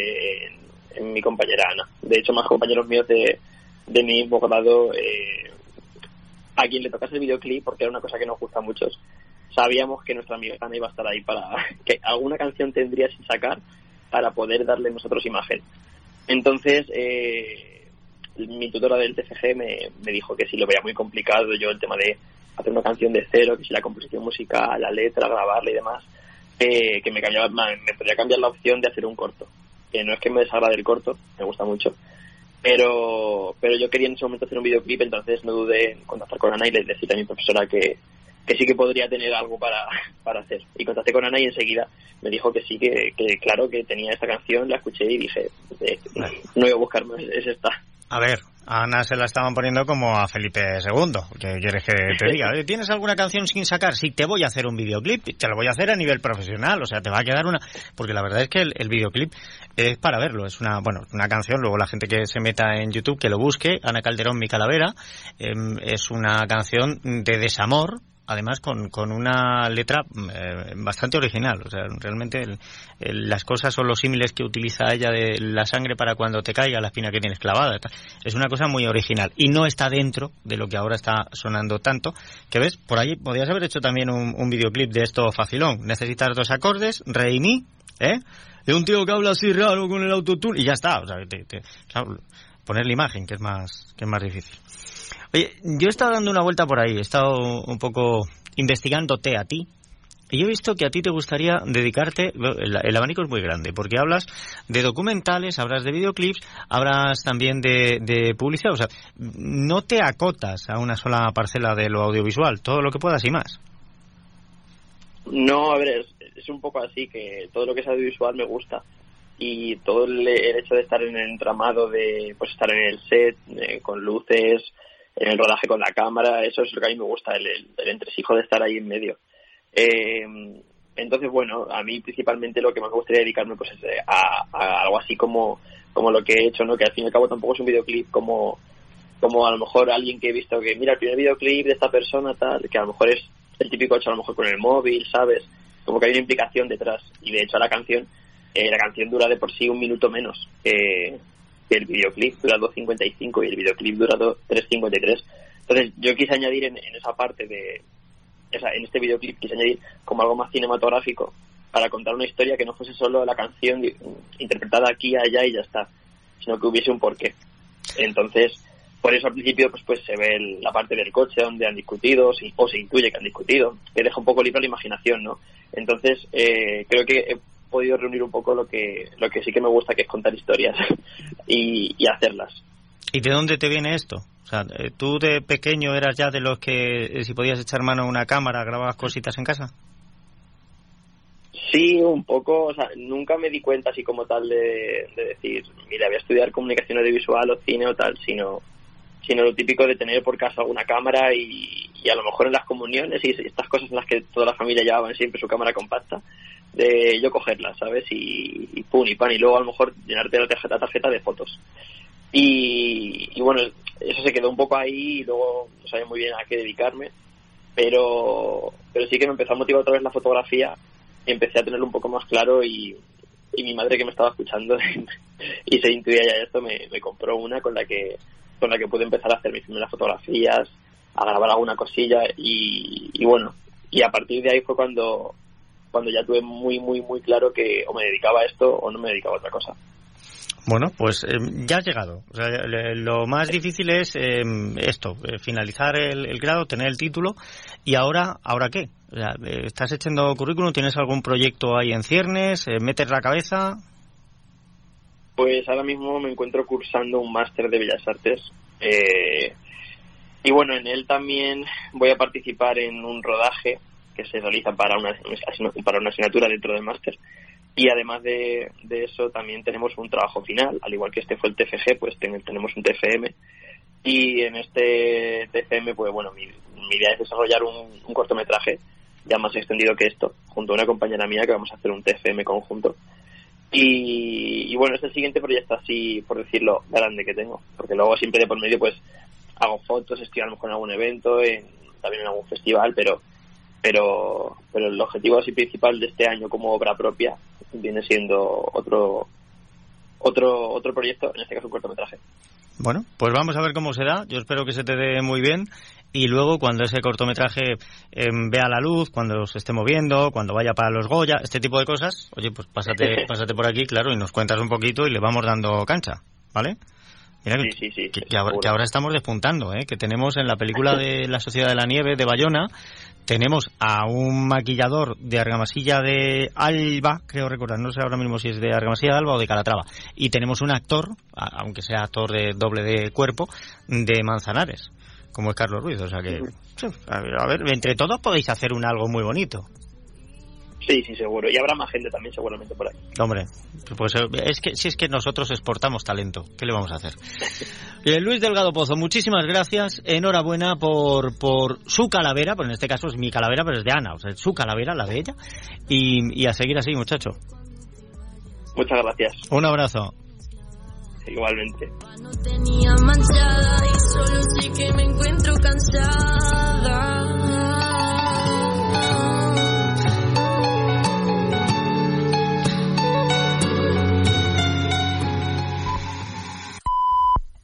en, mi compañera Ana. De hecho, más compañeros míos de, de mi mismo grado, eh, a quien le tocase el videoclip, porque era una cosa que nos gusta a muchos, sabíamos que nuestra amiga Ana iba a estar ahí para <laughs> que alguna canción tendría sin sacar para poder darle nosotros imagen. Entonces, eh, mi tutora del TFG me, me dijo que si lo veía muy complicado yo el tema de hacer una canción de cero, que si la composición musical, la letra, grabarla y demás, eh, que me, cambiaba, me podría cambiar la opción de hacer un corto. Que no es que me desagrade el corto, me gusta mucho, pero pero yo quería en ese momento hacer un videoclip, entonces no dudé en contactar con Ana y le decir a mi profesora que, que sí que podría tener algo para, <laughs> para hacer. Y contacté con Ana y enseguida me dijo que sí, que, que claro, que tenía esta canción, la escuché y dije, eh, no voy a buscar más, es esta. A ver, a Ana se la estaban poniendo como a Felipe II. que quieres que te diga? <laughs> ¿Tienes alguna canción sin sacar? Sí, te voy a hacer un videoclip. Te lo voy a hacer a nivel profesional. O sea, te va a quedar una... Porque la verdad es que el, videoclip es para verlo. Es una, bueno, una canción. Luego la gente que se meta en YouTube, que lo busque. Ana Calderón, Mi Calavera. Em, es una canción de desamor además con, con una letra eh, bastante original. O sea, realmente las cosas o los símiles que utiliza ella de la sangre para cuando te caiga la espina que tienes clavada. Es una cosa muy original y no está dentro de lo que ahora está sonando tanto. Que ves, por ahí podrías haber hecho también un, videoclip de esto facilón. Necesitas dos acordes, re y mi, ¿eh? De un tío que habla así raro con el autotune y ya está. O sea, poner la imagen, que es más, que es más difícil. Oye, yo he estado dando una vuelta por ahí, he estado un poco investigándote a ti. Y yo he visto que a ti te gustaría dedicarte, el, abanico es muy grande, porque hablas de documentales, hablas de videoclips, hablas también de, publicidad, o sea, no te acotas a una sola parcela de lo audiovisual, todo lo que puedas y más. No, a ver, es, un poco así, que todo lo que es audiovisual me gusta y todo el, hecho de estar en el entramado de pues estar en el set eh, con luces en el rodaje con la cámara, eso es lo que a mí me gusta, el, el, entresijo de estar ahí en medio. Eh, entonces, bueno, a mí principalmente lo que más me gustaría dedicarme pues es eh, a, algo así como, como lo que he hecho, ¿no? Que al fin y al cabo tampoco es un videoclip como, como a lo mejor alguien que he visto que, mira, el primer videoclip de esta persona, tal, que a lo mejor es el típico hecho a lo mejor con el móvil, ¿sabes? Como que hay una implicación detrás. Y de hecho la canción, eh, la canción dura de por sí un minuto menos que, el videoclip dura 2.55 y el videoclip dura 3.53. Entonces yo quise añadir en, esa parte de, en este videoclip quise añadir como algo más cinematográfico para contar una historia que no fuese solo la canción interpretada aquí, allá y ya está, sino que hubiese un porqué. Entonces, por eso al principio pues pues se ve la parte del coche donde han discutido o se intuye que han discutido, que deja un poco libre la imaginación, ¿no? Entonces, eh, creo que podido reunir un poco lo que, lo que sí que me gusta, que es contar historias <laughs> y, hacerlas. ¿Y de dónde te viene esto? O sea, eh, ¿tú de pequeño eras ya de los que eh, si podías echar mano a una cámara grababas cositas en casa? Sí, un poco, o sea, nunca me di cuenta así como tal de, decir, mira, voy a estudiar comunicación audiovisual o cine o tal, sino, sino lo típico de tener por casa una cámara y, y a lo mejor en las comuniones y estas cosas en las que toda la familia llevaban siempre su cámara compacta, de yo cogerla, ¿sabes? Y, y pum, y pan, y luego a lo mejor llenarte la tarjeta, tarjeta de fotos. Y, bueno, eso se quedó un poco ahí y luego no sabía muy bien a qué dedicarme, pero, pero sí que me empezó a motivar otra vez la fotografía empecé a tenerlo un poco más claro y, y mi madre que me estaba escuchando <laughs> y se intuía ya esto me, me compró una con la que con la que pude empezar a hacer mis primeras fotografías, a grabar alguna cosilla y, y bueno, y a partir de ahí fue cuando cuando ya tuve muy, muy, muy claro que o me dedicaba a esto o no me dedicaba a otra cosa. Bueno, pues eh, ya has llegado. lo más difícil es eh, esto, eh, finalizar el, grado, tener el título. ¿Y ahora, ahora qué? ¿Estás echando currículum? ¿Tienes algún proyecto ahí en ciernes? ¿Metes la cabeza? Pues ahora mismo me encuentro cursando un máster de Bellas Artes. y bueno, en él también voy a participar en un rodaje que se realiza para una, para una asignatura dentro del máster. Y además de, eso también tenemos un trabajo final, al igual que este fue el TFG, pues tenemos un TFM. Y en este TFM, pues bueno, mi, idea es desarrollar un, cortometraje ya más extendido que esto, junto a una compañera mía que vamos a hacer un TFM conjunto. Y, bueno, es el siguiente proyecto así, por decirlo, grande que tengo, porque luego siempre de por medio pues hago fotos, estoy a lo mejor en algún evento, en, también en algún festival, pero pero, pero el objetivo así principal de este año como obra propia viene siendo otro otro otro proyecto, en este caso un cortometraje. Bueno, pues vamos a ver cómo se da. Yo espero que se te dé muy bien. Y luego, cuando ese cortometraje em, vea la luz, cuando se esté moviendo, cuando vaya para los Goya, este tipo de cosas, oye, pues pásate, <laughs> pásate por aquí, claro, y nos cuentas un poquito y le vamos dando cancha, ¿vale? Mira, sí, sí, sí, que, que ahora, que ahora estamos despuntando, ¿eh? que tenemos en la película <laughs> de La Sociedad de la Nieve de Bayona, tenemos a un maquillador de Argamasilla de Alba, creo recordar, no sé ahora mismo si es de Argamasilla de Alba o de Calatrava, y tenemos un actor, aunque sea actor de doble de cuerpo, de Manzanares, como es Carlos Ruiz, o sea que, a ver, entre todos podéis hacer un algo muy bonito. Sí, sí, seguro. Y habrá más gente también seguramente por ahí. Hombre, pues eh, es que si es que nosotros exportamos talento, ¿qué le vamos a hacer? <laughs> Eh, Luis Delgado Pozo, muchísimas gracias, enhorabuena por, por su calavera, pues en este caso es mi calavera, pero es de Ana, o sea, es su calavera, la de ella, y, y a seguir así, muchacho. Muchas gracias. Un abrazo. Igualmente. tenía manchada y solo sé que me encuentro cansada.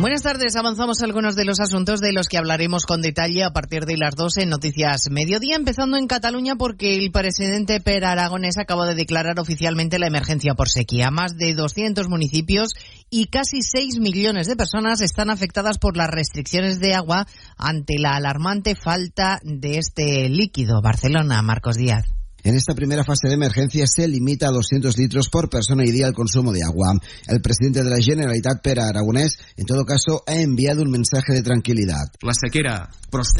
Buenas tardes, avanzamos algunos de los asuntos de los que hablaremos con detalle a partir de las 12 en Noticias Mediodía, empezando en Cataluña porque el presidente Per Aragonés acaba de declarar oficialmente la emergencia por sequía. Más de 200 municipios y casi 6 millones de personas están afectadas por las restricciones de agua ante la alarmante falta de este líquido. Barcelona, Marcos Díaz. En esta primera fase de emergencia se limita a 200 litros por persona y día el consumo de agua. El presidente de la Generalitat, Pere Aragonés, en todo caso, ha enviado un mensaje de tranquilidad. La sequera.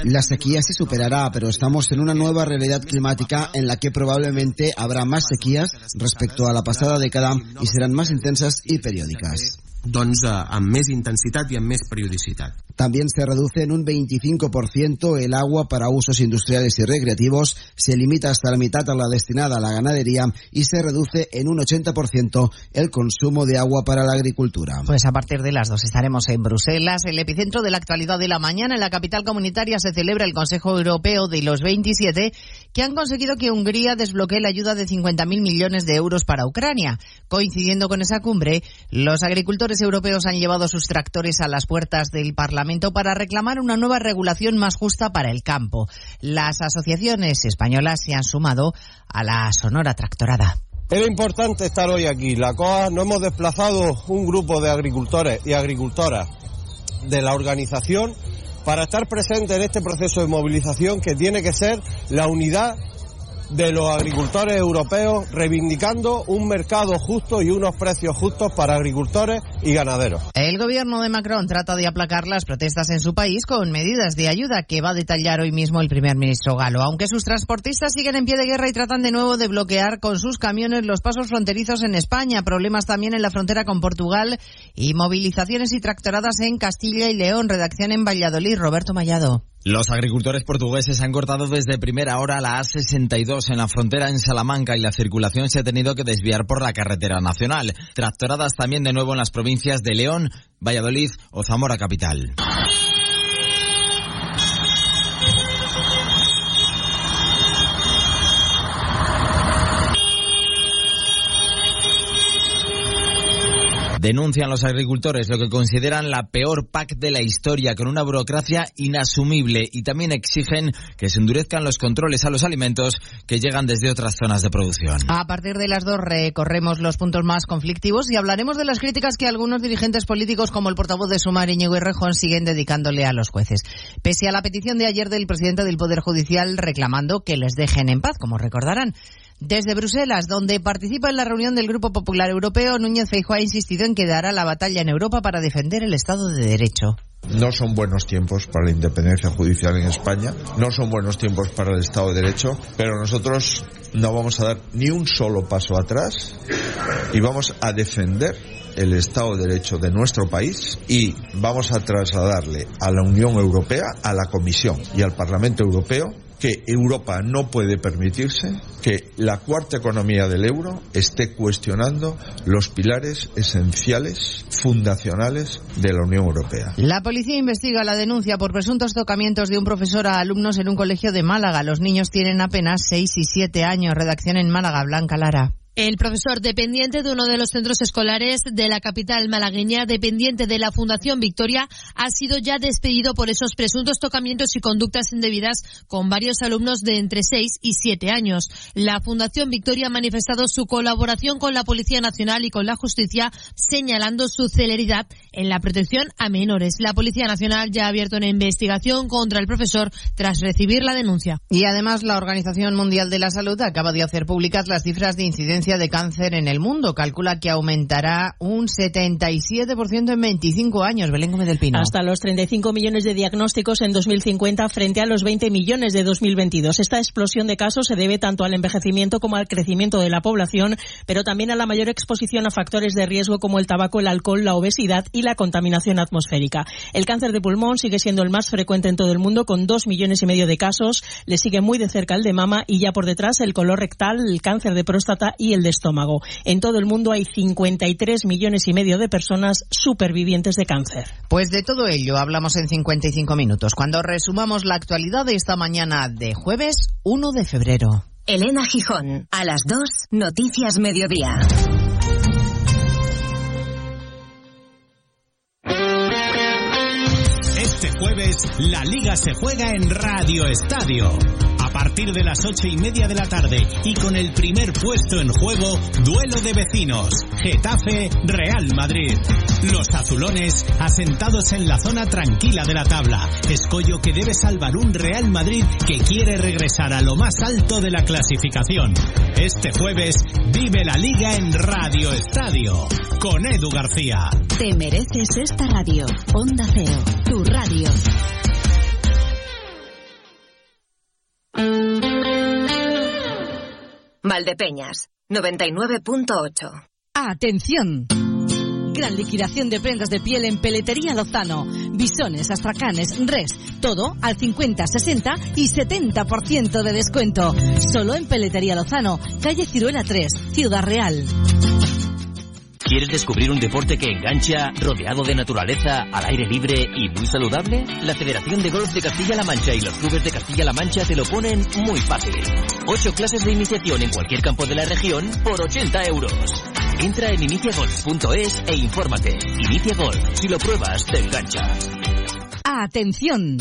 La sequía se superará, pero estamos en una nueva realidad climática en la que probablemente habrá más sequías respecto a la pasada década y serán más intensas y periódicas. Doncs eh, amb més intensitat i amb més periodicitat. También se reduce en un 25% el agua para usos industriales y recreativos, se limita hasta la mitad a la destinada a la ganadería y se reduce en un 80% el consumo de agua para la agricultura. Pues a partir de las dos estaremos en Bruselas, el epicentro de la actualidad de la mañana. En la capital comunitaria se celebra el Consejo Europeo de los 27, que han conseguido que Hungría desbloquee la ayuda de 50.000 millones de euros para Ucrania. Coincidiendo con esa cumbre, los agricultores europeos han llevado sus tractores a las puertas del Parlamento para reclamar una nueva regulación más justa para el campo. Las asociaciones españolas se han sumado a la Sonora Tractorada. Era importante estar hoy aquí. La COA nos hemos desplazado un grupo de agricultores y agricultoras de la organización para estar presentes en este proceso de movilización que tiene que ser la unidad de los agricultores europeos reivindicando un mercado justo y unos precios justos para agricultores y ganaderos. El gobierno de Macron trata de aplacar las protestas en su país con medidas de ayuda que va a detallar hoy mismo el primer ministro galo. Aunque sus transportistas siguen en pie de guerra y tratan de nuevo de bloquear con sus camiones los pasos fronterizos en España, problemas también en la frontera con Portugal y movilizaciones y tractoradas en Castilla y León. Redacción en Valladolid, Roberto Mallado. Los agricultores portugueses han cortado desde primera hora la A62 en la frontera en Salamanca y la circulación se ha tenido que desviar por la carretera nacional. Tractoradas también de nuevo en las provincias de León, Valladolid o Zamora capital. Denuncian los agricultores lo que consideran la peor PAC de la historia, con una burocracia inasumible y también exigen que se endurezcan los controles a los alimentos que llegan desde otras zonas de producción. A partir de las dos recorremos los puntos más conflictivos y hablaremos de las críticas que algunos dirigentes políticos como el portavoz de Sumar Íñigo Errejón siguen dedicándole a los jueces. Pese a la petición de ayer del presidente del Poder Judicial reclamando que les dejen en paz, como recordarán. Desde Bruselas, donde participa en la reunión del Grupo Popular Europeo, Núñez Feijóo ha insistido en que dará la batalla en Europa para defender el Estado de Derecho. No son buenos tiempos para la independencia judicial en España, no son buenos tiempos para el Estado de Derecho, pero nosotros no vamos a dar ni un solo paso atrás y vamos a defender el Estado de Derecho de nuestro país y vamos a trasladarle a la Unión Europea, a la Comisión y al Parlamento Europeo que Europa no puede permitirse que la cuarta economía del euro esté cuestionando los pilares esenciales, fundacionales de la Unión Europea. La policía investiga la denuncia por presuntos tocamientos de un profesor a alumnos en un colegio de Málaga. Los niños tienen apenas 6 y 7 años. Redacción en Málaga, Blanca Lara. El profesor dependiente de uno de los centros escolares de la capital malagueña, dependiente de la Fundación Victoria, ha sido ya despedido por esos presuntos tocamientos y conductas indebidas con varios alumnos de entre 6 y 7 años. La Fundación Victoria ha manifestado su colaboración con la Policía Nacional y con la Justicia, señalando su celeridad en la protección a menores. La Policía Nacional ya ha abierto una investigación contra el profesor tras recibir la denuncia. Y además, la Organización Mundial de la Salud acaba de hacer públicas las cifras de incidencia de cáncer en el mundo. Calcula que aumentará un 77% en 25 años. Belén Gómez del Pino. Hasta los 35 millones de diagnósticos en 2050 frente a los 20 millones de 2022. Esta explosión de casos se debe tanto al envejecimiento como al crecimiento de la población, pero también a la mayor exposición a factores de riesgo como el tabaco, el alcohol, la obesidad y la contaminación atmosférica. El cáncer de pulmón sigue siendo el más frecuente en todo el mundo con 2 millones y medio de casos. Le sigue muy de cerca el de mama y ya por detrás el color rectal, el cáncer de próstata y el de estómago. En todo el mundo hay 53 millones y medio de personas supervivientes de cáncer. Pues de todo ello hablamos en 55 minutos, cuando resumamos la actualidad de esta mañana de jueves 1 de febrero. Elena Gijón, a las 2, Noticias Mediodía. La liga se juega en Radio Estadio. A partir de las ocho y media de la tarde y con el primer puesto en juego, duelo de vecinos, Getafe Real Madrid. Los azulones asentados en la zona tranquila de la tabla. Escollo que debe salvar un Real Madrid que quiere regresar a lo más alto de la clasificación. Este jueves vive la liga en Radio Estadio con Edu García. Te mereces esta radio. Onda Cero, tu radio. Valdepeñas, 99.8. Atención. Gran liquidación de prendas de piel en Peletería Lozano. Bisones, astracanes, res. Todo al 50, 60 y 70% de descuento. Solo en Peletería Lozano. Calle Ciruela 3, Ciudad Real. ¿Quieres descubrir un deporte que engancha, rodeado de naturaleza, al aire libre y muy saludable? La Federación de Golf de Castilla-La Mancha y los clubes de Castilla-La Mancha te lo ponen muy fácil. Ocho clases de iniciación en cualquier campo de la región por 80 euros. Entra en iniciagolf.es e infórmate. Inicia Golf. Si lo pruebas, te engancha. Atención.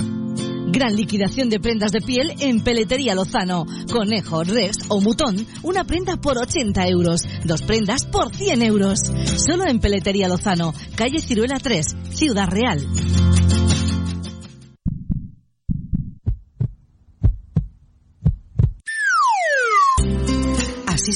Gran liquidación de prendas de piel en Peletería Lozano. Conejo, res o mutón, una prenda por 80 euros. Dos prendas por 100 euros. Solo en Peletería Lozano, calle Ciruela 3, Ciudad Real.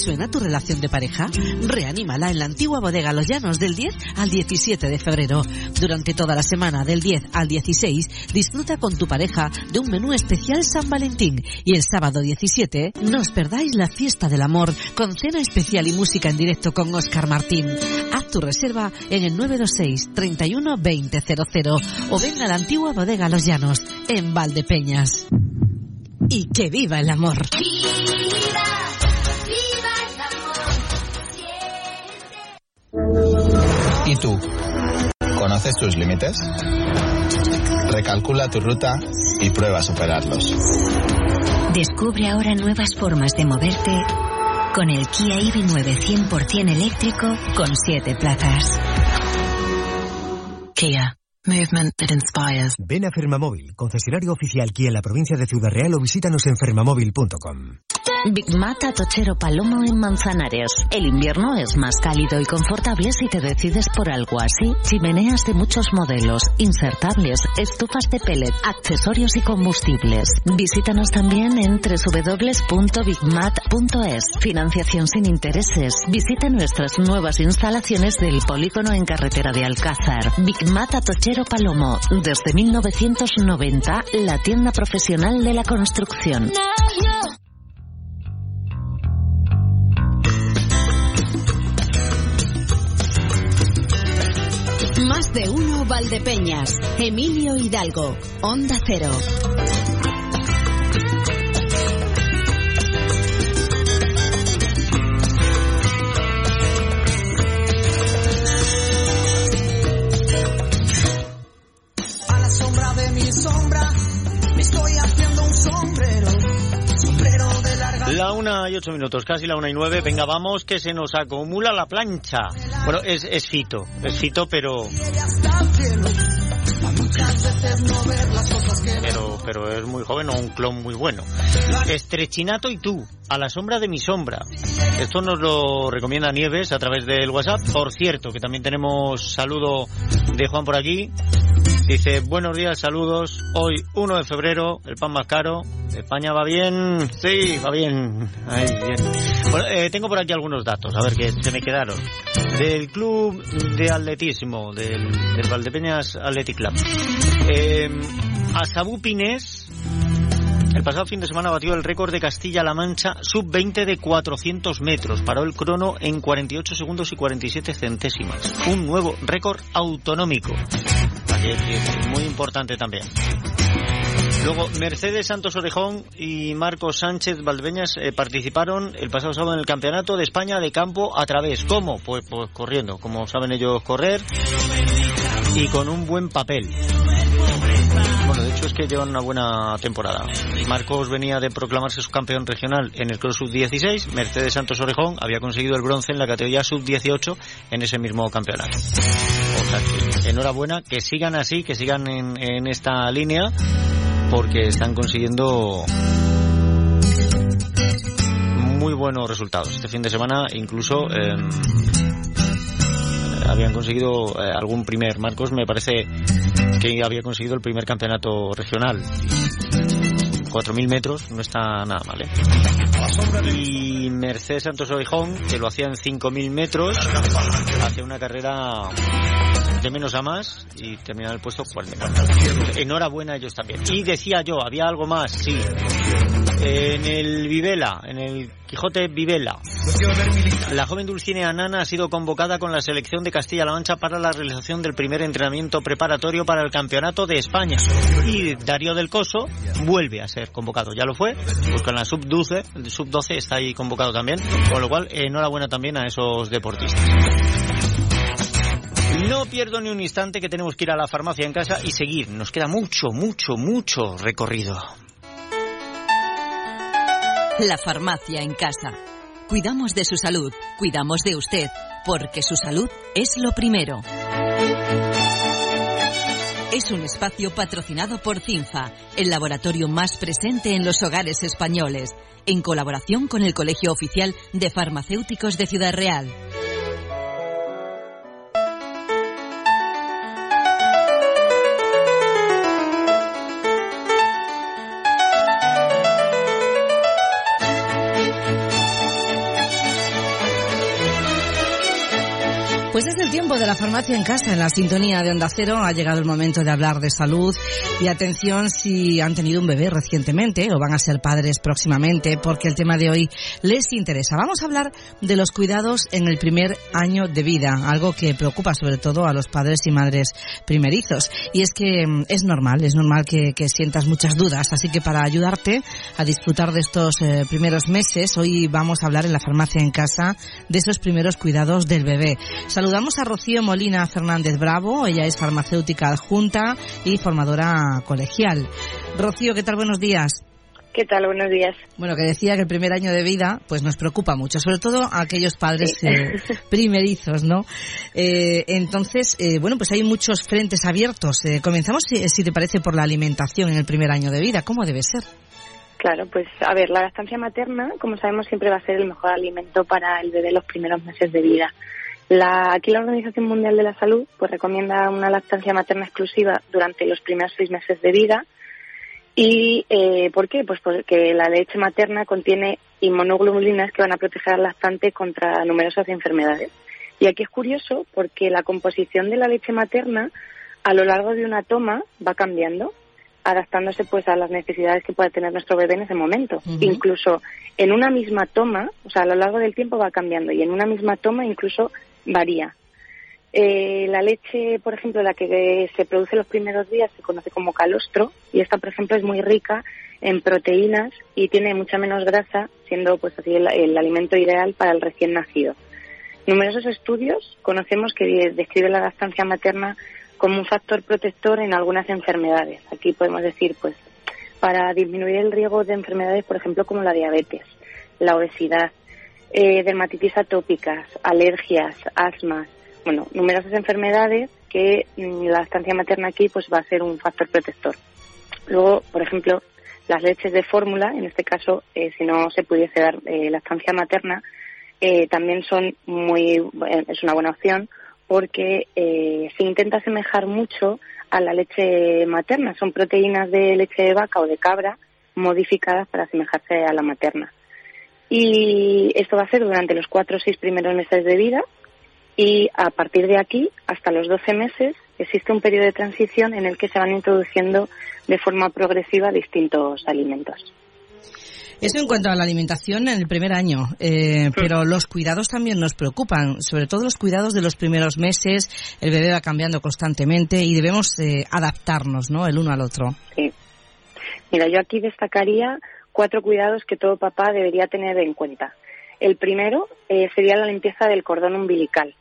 Suena tu relación de pareja? Reanímala en la antigua bodega Los Llanos del 10 al 17 de febrero. Durante toda la semana del 10 al 16 disfruta con tu pareja de un menú especial San Valentín y el sábado 17 no os perdáis la fiesta del amor con cena especial y música en directo con Oscar Martín. Haz tu reserva en el 926 31 2000 o venga a la antigua bodega Los Llanos en Valdepeñas. Y que viva el amor. ¿Y tú? ¿Conoces tus límites? Recalcula tu ruta y prueba a superarlos. Descubre ahora nuevas formas de moverte con el Kia EV9 100% eléctrico con 7 plazas. Kia. Movement that inspires. Ven a Fermamóvil, concesionario oficial Kia en la provincia de Ciudad Real o visítanos en fermamóvil.com. Big Mata Tochero Palomo en Manzanares. El invierno es más cálido y confortable si te decides por algo así. Chimeneas de muchos modelos, insertables, estufas de pellet, accesorios y combustibles. Visítanos también en www.bigmat.es. Financiación sin intereses. Visita nuestras nuevas instalaciones del polígono en carretera de Alcázar. Big Mata Tochero Palomo. Desde 1990, la tienda profesional de la construcción. Más de uno Valdepeñas. Emilio Hidalgo. Onda Cero. La una y ocho minutos, casi la una y nueve. Venga, vamos, que se nos acumula la plancha. Bueno, es, es Fito, es Fito, pero... Pero, pero es muy joven o un clon muy bueno. Estrechinato y tú, a la sombra de mi sombra. Esto nos lo recomienda Nieves a través del WhatsApp. Por cierto, que también tenemos saludo de Juan por aquí. Dice, buenos días, saludos. Hoy, 1 de febrero, el pan más caro. España va bien. Sí, va bien. Ahí, bien. Bueno, eh, tengo por aquí algunos datos, a ver que se me quedaron. Del club de atletismo, del, del Valdepeñas Athletic Club. Eh, Asabú Pinés, el pasado fin de semana batió el récord de Castilla-La Mancha sub-20 de 400 metros. Paró el crono en 48 segundos y 47 centésimas. Un nuevo récord autonómico. Muy importante también. Luego, Mercedes Santos Orejón y Marcos Sánchez Valdepeñas eh, participaron el pasado sábado en el Campeonato de España de Campo a través. ¿Cómo? Pues, pues corriendo, como saben ellos correr y con un buen papel. Bueno, de hecho es que llevan una buena temporada. Marcos venía de proclamarse su campeón regional en el Cross Sub-16. Mercedes Santos Orejón había conseguido el bronce en la categoría Sub-18 en ese mismo campeonato. O sea enhorabuena, que sigan así, que sigan en, esta línea, porque están consiguiendo muy buenos resultados. Este fin de semana incluso eh, habían conseguido eh, algún primer. Marcos me parece que había conseguido el primer campeonato regional. 4.000 metros no está nada mal. ¿eh? Y Mercedes Santos Orejón, que lo hacía en 5.000 metros, hace una carrera de menos a más y termina en el puesto 44. Enhorabuena a ellos también. Y decía yo, había algo más, sí. En el Vivela, en el Quijote Vivela, la joven Dulcinea Nana ha sido convocada con la selección de Castilla-La Mancha para la realización del primer entrenamiento preparatorio para el Campeonato de España. Y Darío del Coso vuelve a ser convocado. Ya lo fue, pues con la sub-12, el sub-12 está ahí convocado también, con lo cual enhorabuena también a esos deportistas. No pierdo ni un instante que tenemos que ir a la farmacia en casa y seguir. Nos queda mucho, mucho, mucho recorrido. La farmacia en casa. Cuidamos de su salud, cuidamos de usted, porque su salud es lo primero. Es un espacio patrocinado por CINFA, el laboratorio más presente en los hogares españoles, en colaboración con el Colegio Oficial de Farmacéuticos de Ciudad Real. Tiempo de la farmacia en casa, en la sintonía de Onda Cero, ha llegado el momento de hablar de salud y atención si han tenido un bebé recientemente o van a ser padres próximamente, porque el tema de hoy les interesa. Vamos a hablar de los cuidados en el primer año de vida, algo que preocupa sobre todo a los padres y madres primerizos. Y es que mm, es normal, es normal que, que sientas muchas dudas, así que para ayudarte a disfrutar de estos eh, primeros meses, hoy vamos a hablar en la farmacia en casa de esos primeros cuidados del bebé. Saludamos a Rocío Molina Fernández Bravo, ella es farmacéutica adjunta y formadora colegial. Rocío, ¿qué tal? Buenos días. ¿Qué tal? Buenos días. Bueno, que decía que el primer año de vida pues nos preocupa mucho, sobre todo a aquellos padres Sí. eh, <laughs> primerizos, ¿no? Eh, entonces, eh, bueno, pues hay muchos frentes abiertos. Eh, comenzamos, si, si te parece, por la alimentación en el primer año de vida. ¿Cómo debe ser? Claro, pues a ver, la lactancia materna, como sabemos, siempre va a ser el mejor alimento para el bebé los primeros meses de vida. La, aquí la Organización Mundial de la Salud pues recomienda una lactancia materna exclusiva durante los primeros seis meses de vida. ¿Y eh, por qué? Pues porque la leche materna contiene inmunoglobulinas que van a proteger al lactante contra numerosas enfermedades. Y aquí es curioso porque la composición de la leche materna a lo largo de una toma va cambiando, adaptándose pues a las necesidades que pueda tener nuestro bebé en ese momento. Incluso en una misma toma, o sea, a lo largo del tiempo va cambiando y en una misma toma incluso varía. Eh, la leche, por ejemplo, la que se produce los primeros días se conoce como calostro y esta, por ejemplo, es muy rica en proteínas y tiene mucha menos grasa, siendo pues así el, el alimento ideal para el recién nacido. Numerosos estudios conocemos que describen la lactancia materna como un factor protector en algunas enfermedades. Aquí podemos decir, pues, para disminuir el riesgo de enfermedades, por ejemplo, como la diabetes. la obesidad, eh, dermatitis atópicas, alergias, asmas, bueno, numerosas enfermedades que mm, la estancia materna aquí pues va a ser un factor protector. Luego, por ejemplo, las leches de fórmula, en este caso, eh, si no se pudiese dar eh, la estancia materna, eh, también son muy, eh, es una buena opción porque se intenta asemejar mucho a la leche materna. Son proteínas de leche de vaca o de cabra modificadas para asemejarse a la materna. Y esto va a ser durante los cuatro o seis primeros meses de vida y a partir de aquí, hasta los 12 meses, existe un periodo de transición en el que se van introduciendo de forma progresiva distintos alimentos. Eso en cuanto a la alimentación en el primer año, eh, pero los cuidados también nos preocupan, sobre todo los cuidados de los primeros meses. El bebé va cambiando constantemente y debemos eh, adaptarnos, ¿no? El uno al otro. Sí. Mira, yo aquí destacaría cuatro cuidados que todo papá debería tener en cuenta. El primero eh, sería la limpieza del cordón umbilical.